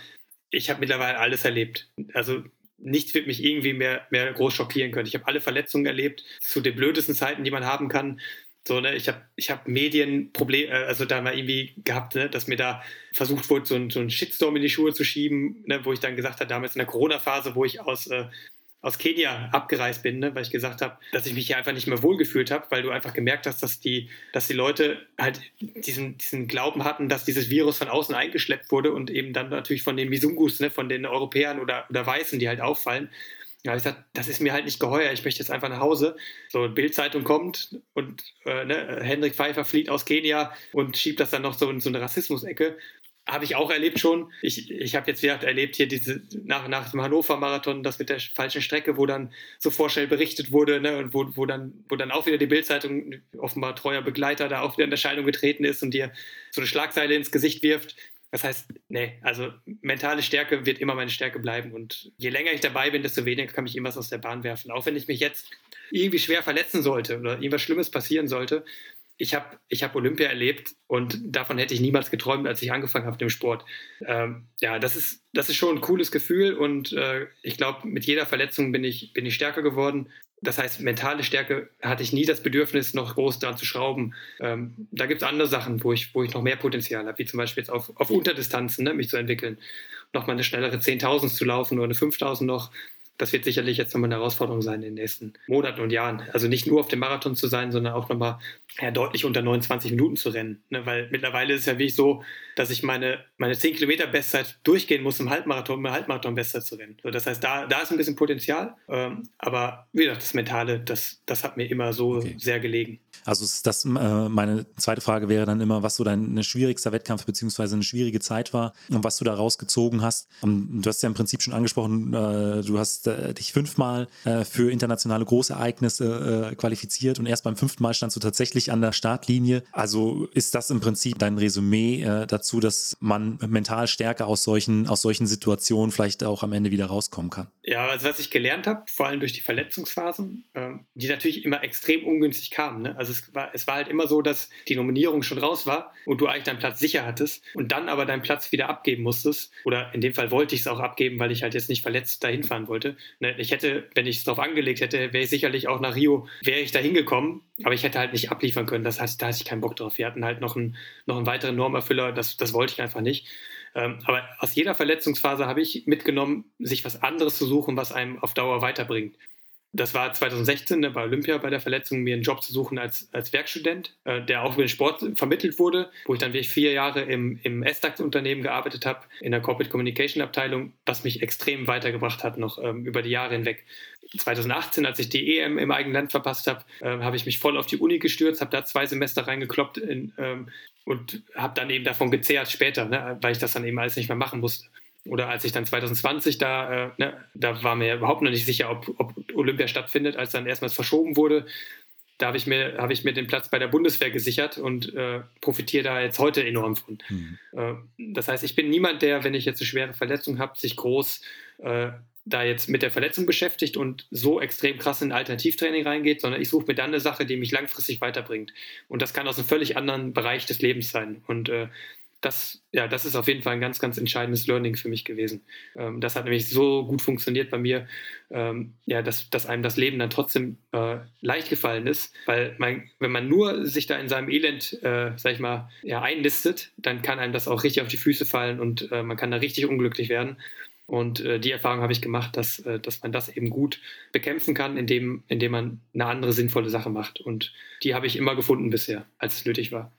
ich habe mittlerweile alles erlebt. Also nichts wird mich irgendwie mehr, mehr groß schockieren können. Ich habe alle Verletzungen erlebt, zu den blödesten Zeiten, die man haben kann. So, ne, ich habe ich hab Medienprobleme, äh, also da mal irgendwie gehabt, ne, dass mir da versucht wurde, so ein, so ein Shitstorm in die Schuhe zu schieben, ne, wo ich dann gesagt habe, damals in der Corona-Phase, wo ich aus, äh, aus Kenia abgereist bin, ne, weil ich gesagt habe, dass ich mich hier einfach nicht mehr wohlgefühlt habe, weil du einfach gemerkt hast, dass die, dass die Leute halt diesen, diesen Glauben hatten, dass dieses Virus von außen eingeschleppt wurde und eben dann natürlich von den Misungus, ne, von den Europäern oder, oder Weißen, die halt auffallen. Ja, ich gesagt, das ist mir halt nicht geheuer, ich möchte jetzt einfach nach Hause. So, Bildzeitung kommt und äh, ne, Hendrik Pfeiffer flieht aus Kenia und schiebt das dann noch so in so eine Rassismusecke. Habe ich auch erlebt schon. Ich, ich habe jetzt wieder erlebt hier diese nach, nach dem Hannover-Marathon, das mit der falschen Strecke, wo dann so vorschnell berichtet wurde, ne, und wo, wo, dann, wo dann auch wieder die Bildzeitung, offenbar treuer Begleiter, da auch wieder in Erscheinung getreten ist und dir so eine Schlagzeile ins Gesicht wirft. Das heißt, nee, also mentale Stärke wird immer meine Stärke bleiben. Und je länger ich dabei bin, desto weniger kann mich irgendwas aus der Bahn werfen. Auch wenn ich mich jetzt irgendwie schwer verletzen sollte oder irgendwas Schlimmes passieren sollte, ich habe ich hab Olympia erlebt und davon hätte ich niemals geträumt, als ich angefangen habe mit dem Sport. Ähm, ja, das ist, das ist schon ein cooles Gefühl und äh, ich glaube, mit jeder Verletzung bin ich, bin ich stärker geworden. Das heißt, mentale Stärke hatte ich nie das Bedürfnis, noch groß dran zu schrauben. Ähm, da gibt es andere Sachen, wo ich, wo ich noch mehr Potenzial habe, wie zum Beispiel jetzt auf, auf Unterdistanzen, ne, mich zu entwickeln. Nochmal eine schnellere 10.000 zu laufen oder eine 5.000 noch das wird sicherlich jetzt nochmal eine Herausforderung sein in den nächsten Monaten und Jahren. Also nicht nur auf dem Marathon zu sein, sondern auch nochmal ja, deutlich unter 29 Minuten zu rennen. Ne? Weil mittlerweile ist es ja wirklich so, dass ich meine, meine 10 Kilometer Bestzeit durchgehen muss, im Halbmarathon, um Halbmarathon Bestzeit zu rennen. So, das heißt, da, da ist ein bisschen Potenzial. Ähm, aber wie gesagt, das Mentale, das, das hat mir immer so okay. sehr gelegen. Also das, äh, meine zweite Frage wäre dann immer, was so dein schwierigster Wettkampf beziehungsweise eine schwierige Zeit war und was du da rausgezogen hast. Und du hast ja im Prinzip schon angesprochen, äh, du hast äh, dich fünfmal äh, für internationale Großereignisse äh, qualifiziert und erst beim fünften Mal standst du tatsächlich an der Startlinie. Also ist das im Prinzip dein Resümee äh, dazu, dass man mental stärker aus solchen, aus solchen Situationen vielleicht auch am Ende wieder rauskommen kann? Ja, also was ich gelernt habe, vor allem durch die Verletzungsphasen, ähm, die natürlich immer extrem ungünstig kamen. Ne? Also es war, es war halt immer so, dass die Nominierung schon raus war und du eigentlich deinen Platz sicher hattest und dann aber deinen Platz wieder abgeben musstest. Oder in dem Fall wollte ich es auch abgeben, weil ich halt jetzt nicht verletzt dahin fahren wollte. Ne? Ich hätte, wenn ich es darauf angelegt hätte, wäre ich sicherlich auch nach Rio, wäre ich da hingekommen, aber ich hätte halt nicht abliefern können. Das heißt, da hatte ich keinen Bock drauf. Wir hatten halt noch einen, noch einen weiteren Normerfüller, das, das wollte ich einfach nicht. Ähm, aber aus jeder Verletzungsphase habe ich mitgenommen, sich was anderes zu suchen, was einem auf Dauer weiterbringt. Das war 2016 ne, bei Olympia bei der Verletzung, mir einen Job zu suchen als, als Werkstudent, äh, der auch über den Sport vermittelt wurde, wo ich dann wirklich vier Jahre im, im S-DAX-Unternehmen gearbeitet habe, in der Corporate Communication Abteilung, was mich extrem weitergebracht hat, noch ähm, über die Jahre hinweg. 2018, als ich die EM im eigenen Land verpasst habe, äh, habe ich mich voll auf die Uni gestürzt, habe da zwei Semester reingekloppt in, ähm, und habe dann eben davon gezehrt später, ne, weil ich das dann eben alles nicht mehr machen musste oder als ich dann 2020 da, äh, ne, da war mir überhaupt noch nicht sicher, ob, ob Olympia stattfindet, als dann erstmals verschoben wurde. Da habe ich, mir, hab ich mir den Platz bei der Bundeswehr gesichert und äh, profitiere da jetzt heute enorm von. Mhm. Äh, das heißt, ich bin niemand, der, wenn ich jetzt eine schwere Verletzung habe, sich groß äh, da jetzt mit der Verletzung beschäftigt und so extrem krass in Alternativtraining reingeht, sondern ich suche mir dann eine Sache, die mich langfristig weiterbringt. Und das kann aus einem völlig anderen Bereich des Lebens sein. Und äh, das, ja, das ist auf jeden Fall ein ganz, ganz entscheidendes Learning für mich gewesen. Ähm, das hat nämlich so gut funktioniert bei mir, ähm, ja, dass, dass einem das Leben dann trotzdem äh, leicht gefallen ist, weil man, wenn man nur sich da in seinem Elend, äh, sag ich mal, ja, einlistet, dann kann einem das auch richtig auf die Füße fallen und äh, man kann da richtig unglücklich werden. Und äh, die Erfahrung habe ich gemacht, dass, äh, dass man das eben gut bekämpfen kann, indem, indem man eine andere sinnvolle Sache macht. Und die habe ich immer gefunden bisher, als es nötig war.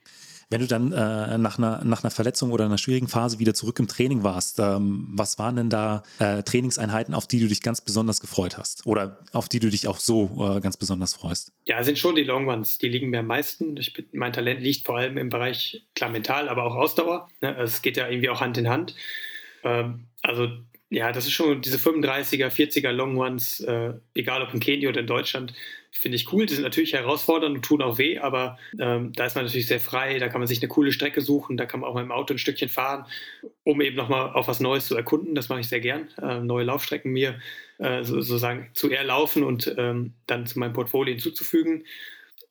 Wenn du dann äh, nach, einer, nach einer Verletzung oder einer schwierigen Phase wieder zurück im Training warst, ähm, was waren denn da äh, Trainingseinheiten, auf die du dich ganz besonders gefreut hast? Oder auf die du dich auch so äh, ganz besonders freust? Ja, sind schon die Long Ones. Die liegen mir am meisten. Ich, mein Talent liegt vor allem im Bereich, klar, mental, aber auch Ausdauer. Ne? Also es geht ja irgendwie auch Hand in Hand. Ähm, also ja, das ist schon diese 35er, 40er Long Ones, äh, egal ob in Kenia oder in Deutschland, finde ich cool. Die sind natürlich herausfordernd und tun auch weh, aber ähm, da ist man natürlich sehr frei. Da kann man sich eine coole Strecke suchen. Da kann man auch mit dem Auto ein Stückchen fahren, um eben nochmal auf was Neues zu erkunden. Das mache ich sehr gern. Äh, neue Laufstrecken mir äh, sozusagen zu erlaufen und ähm, dann zu meinem Portfolio hinzuzufügen.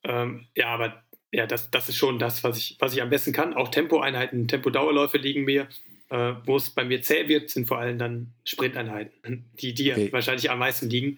Ähm, ja, aber ja, das, das ist schon das, was ich, was ich am besten kann. Auch Tempoeinheiten, Tempodauerläufe liegen mir. Äh, wo es bei mir zäh wird, sind vor allem dann Sprinteinheiten, die dir okay. wahrscheinlich am meisten liegen.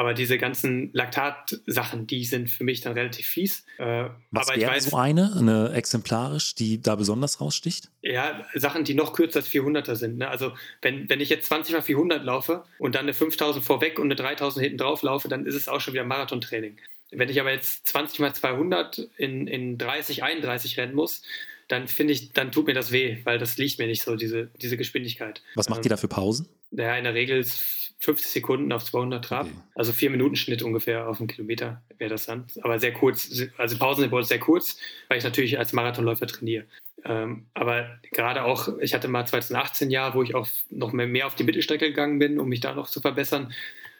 Aber diese ganzen Laktat-Sachen, die sind für mich dann relativ fies. Äh, Was aber wäre so eine, eine exemplarisch, die da besonders raussticht? Ja, Sachen, die noch kürzer als 400er sind. Ne? Also wenn, wenn ich jetzt 20 mal 400 laufe und dann eine 5000 vorweg und eine 3000 hinten drauf laufe, dann ist es auch schon wieder Marathontraining. Wenn ich aber jetzt 20 mal 200 in, in 30, 31 rennen muss, dann finde ich, dann tut mir das weh, weil das liegt mir nicht so, diese, diese Geschwindigkeit. Was macht ähm, ihr da für Pausen? Ja, in der Regel ist 50 Sekunden auf 200 Trab, okay. also vier Minuten Schnitt ungefähr auf einen Kilometer wäre das dann, aber sehr kurz, also Pausen sehr kurz, weil ich natürlich als Marathonläufer trainiere. Ähm, aber gerade auch, ich hatte mal 2018 Jahr, wo ich auch noch mehr auf die Mittelstrecke gegangen bin, um mich da noch zu verbessern.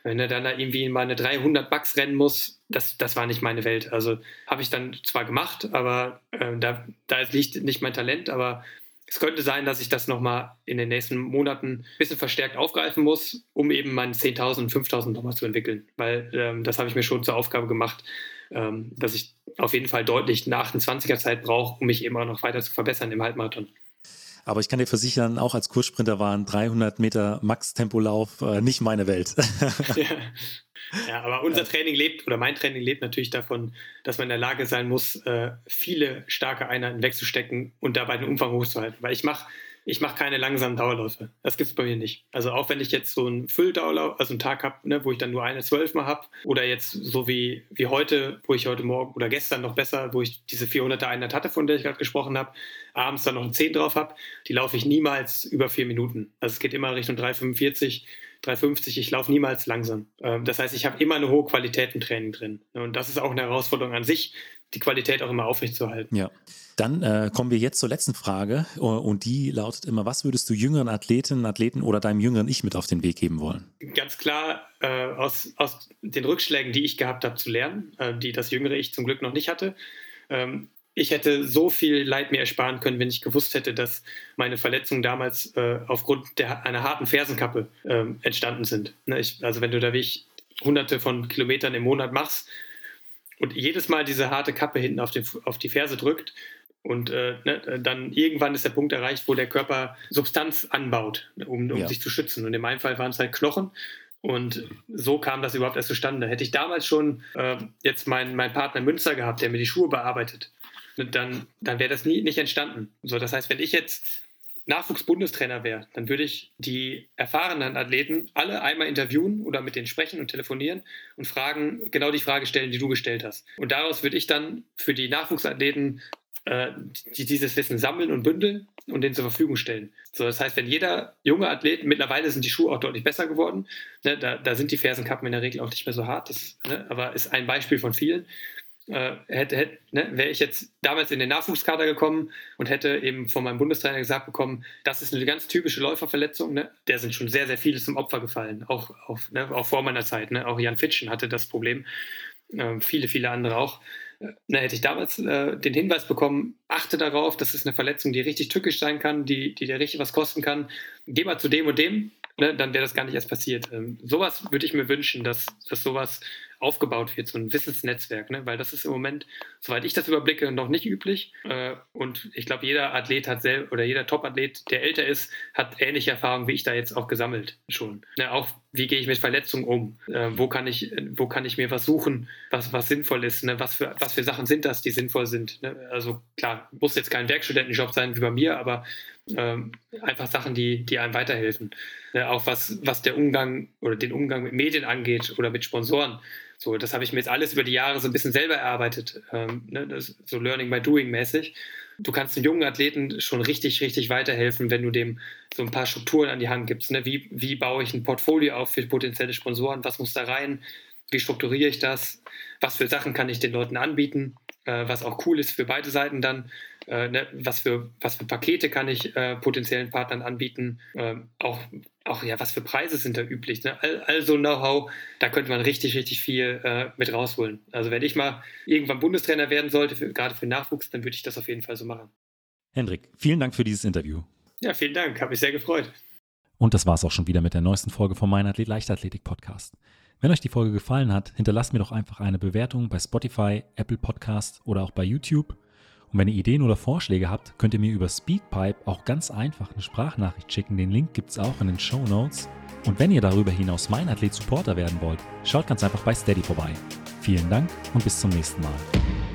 Wenn er dann da irgendwie mal eine 300 Bucks rennen muss, das, das war nicht meine Welt. Also habe ich dann zwar gemacht, aber äh, da, da liegt nicht mein Talent, aber es könnte sein, dass ich das nochmal in den nächsten Monaten ein bisschen verstärkt aufgreifen muss, um eben meinen 10.000 und 5.000 nochmal zu entwickeln. Weil ähm, das habe ich mir schon zur Aufgabe gemacht, ähm, dass ich auf jeden Fall deutlich eine 28er Zeit brauche, um mich eben auch noch weiter zu verbessern im Halbmarathon. Aber ich kann dir versichern, auch als Kurssprinter waren 300 Meter Max-Tempolauf äh, nicht meine Welt. ja. ja. aber unser Training lebt, oder mein Training lebt natürlich davon, dass man in der Lage sein muss, äh, viele starke Einheiten wegzustecken und dabei den Umfang hochzuhalten. Weil ich mache ich mache keine langsamen Dauerläufe. Das gibt es bei mir nicht. Also auch wenn ich jetzt so einen Fülldauerlauf, also einen Tag habe, ne, wo ich dann nur eine zwölf mal habe, oder jetzt so wie, wie heute, wo ich heute Morgen oder gestern noch besser, wo ich diese 400er Einheit hatte, von der ich gerade gesprochen habe, abends dann noch ein 10 drauf habe, die laufe ich niemals über vier Minuten. Also es geht immer Richtung 3,45. 350, ich laufe niemals langsam. Ähm, das heißt, ich habe immer eine hohe Qualität im Training drin. Und das ist auch eine Herausforderung an sich, die Qualität auch immer aufrechtzuerhalten. Ja. Dann äh, kommen wir jetzt zur letzten Frage äh, und die lautet immer, was würdest du jüngeren Athletinnen, Athleten oder deinem jüngeren Ich mit auf den Weg geben wollen? Ganz klar äh, aus, aus den Rückschlägen, die ich gehabt habe, zu lernen, äh, die das jüngere Ich zum Glück noch nicht hatte. Ähm, ich hätte so viel Leid mir ersparen können, wenn ich gewusst hätte, dass meine Verletzungen damals äh, aufgrund der, einer harten Fersenkappe äh, entstanden sind. Ne, ich, also wenn du da wie ich hunderte von Kilometern im Monat machst und jedes Mal diese harte Kappe hinten auf, den, auf die Ferse drückt, und äh, ne, dann irgendwann ist der Punkt erreicht, wo der Körper Substanz anbaut, um, um ja. sich zu schützen. Und in meinem Fall waren es halt Knochen. Und so kam das überhaupt erst zustande. Hätte ich damals schon äh, jetzt meinen mein Partner Münster gehabt, der mir die Schuhe bearbeitet, dann, dann wäre das nie nicht entstanden. So, das heißt, wenn ich jetzt Nachwuchsbundestrainer wäre, dann würde ich die erfahrenen Athleten alle einmal interviewen oder mit denen sprechen und telefonieren und fragen, genau die Frage stellen, die du gestellt hast. Und daraus würde ich dann für die Nachwuchsathleten äh, die dieses Wissen sammeln und bündeln und den zur Verfügung stellen. So, das heißt, wenn jeder junge Athlet, mittlerweile sind die Schuhe auch deutlich besser geworden, ne, da, da, sind die Fersenkappen in der Regel auch nicht mehr so hart, das, ne, aber ist ein Beispiel von vielen. Äh, hätte, hätte, ne, wäre ich jetzt damals in den Nachwuchskader gekommen und hätte eben von meinem Bundestrainer gesagt bekommen, das ist eine ganz typische Läuferverletzung, ne? der sind schon sehr, sehr viele zum Opfer gefallen, auch, auch, ne, auch vor meiner Zeit. Ne? Auch Jan Fitschen hatte das Problem, äh, viele, viele andere auch na, hätte ich damals äh, den Hinweis bekommen, achte darauf, das ist eine Verletzung, die richtig tückisch sein kann, die, die dir richtig was kosten kann. Geh mal zu dem und dem, ne, dann wäre das gar nicht erst passiert. Ähm, sowas würde ich mir wünschen, dass, dass sowas aufgebaut wird, so ein Wissensnetzwerk, ne? weil das ist im Moment, soweit ich das überblicke, noch nicht üblich. Äh, und ich glaube, jeder Athlet hat selbst oder jeder Top-Athlet, der älter ist, hat ähnliche Erfahrungen wie ich da jetzt auch gesammelt schon. Ne? Auch wie gehe ich mit Verletzungen um? Äh, wo, kann ich, wo kann ich mir was suchen, was, was sinnvoll ist? Ne? Was, für, was für Sachen sind das, die sinnvoll sind? Ne? Also klar, muss jetzt kein Werkstudentenjob sein wie bei mir, aber ähm, einfach Sachen, die, die einem weiterhelfen. Ne? Auch was, was der Umgang oder den Umgang mit Medien angeht oder mit Sponsoren. So, das habe ich mir jetzt alles über die Jahre so ein bisschen selber erarbeitet, ähm, ne, so Learning by Doing mäßig. Du kannst einem jungen Athleten schon richtig, richtig weiterhelfen, wenn du dem so ein paar Strukturen an die Hand gibst. Ne? Wie, wie baue ich ein Portfolio auf für potenzielle Sponsoren? Was muss da rein? Wie strukturiere ich das? Was für Sachen kann ich den Leuten anbieten? Äh, was auch cool ist für beide Seiten dann äh, ne, was, für, was für Pakete kann ich äh, potenziellen Partnern anbieten, äh, auch, auch ja, was für Preise sind da üblich. Ne? All, all so Know-how, da könnte man richtig, richtig viel äh, mit rausholen. Also wenn ich mal irgendwann Bundestrainer werden sollte, für, gerade für Nachwuchs, dann würde ich das auf jeden Fall so machen. Hendrik, vielen Dank für dieses Interview. Ja, vielen Dank, habe mich sehr gefreut. Und das war es auch schon wieder mit der neuesten Folge vom Mein Athlet Leichtathletik Podcast. Wenn euch die Folge gefallen hat, hinterlasst mir doch einfach eine Bewertung bei Spotify, Apple Podcast oder auch bei YouTube. Und wenn ihr Ideen oder Vorschläge habt, könnt ihr mir über Speedpipe auch ganz einfach eine Sprachnachricht schicken. Den Link gibt es auch in den Show Notes. Und wenn ihr darüber hinaus mein Athlet Supporter werden wollt, schaut ganz einfach bei Steady vorbei. Vielen Dank und bis zum nächsten Mal.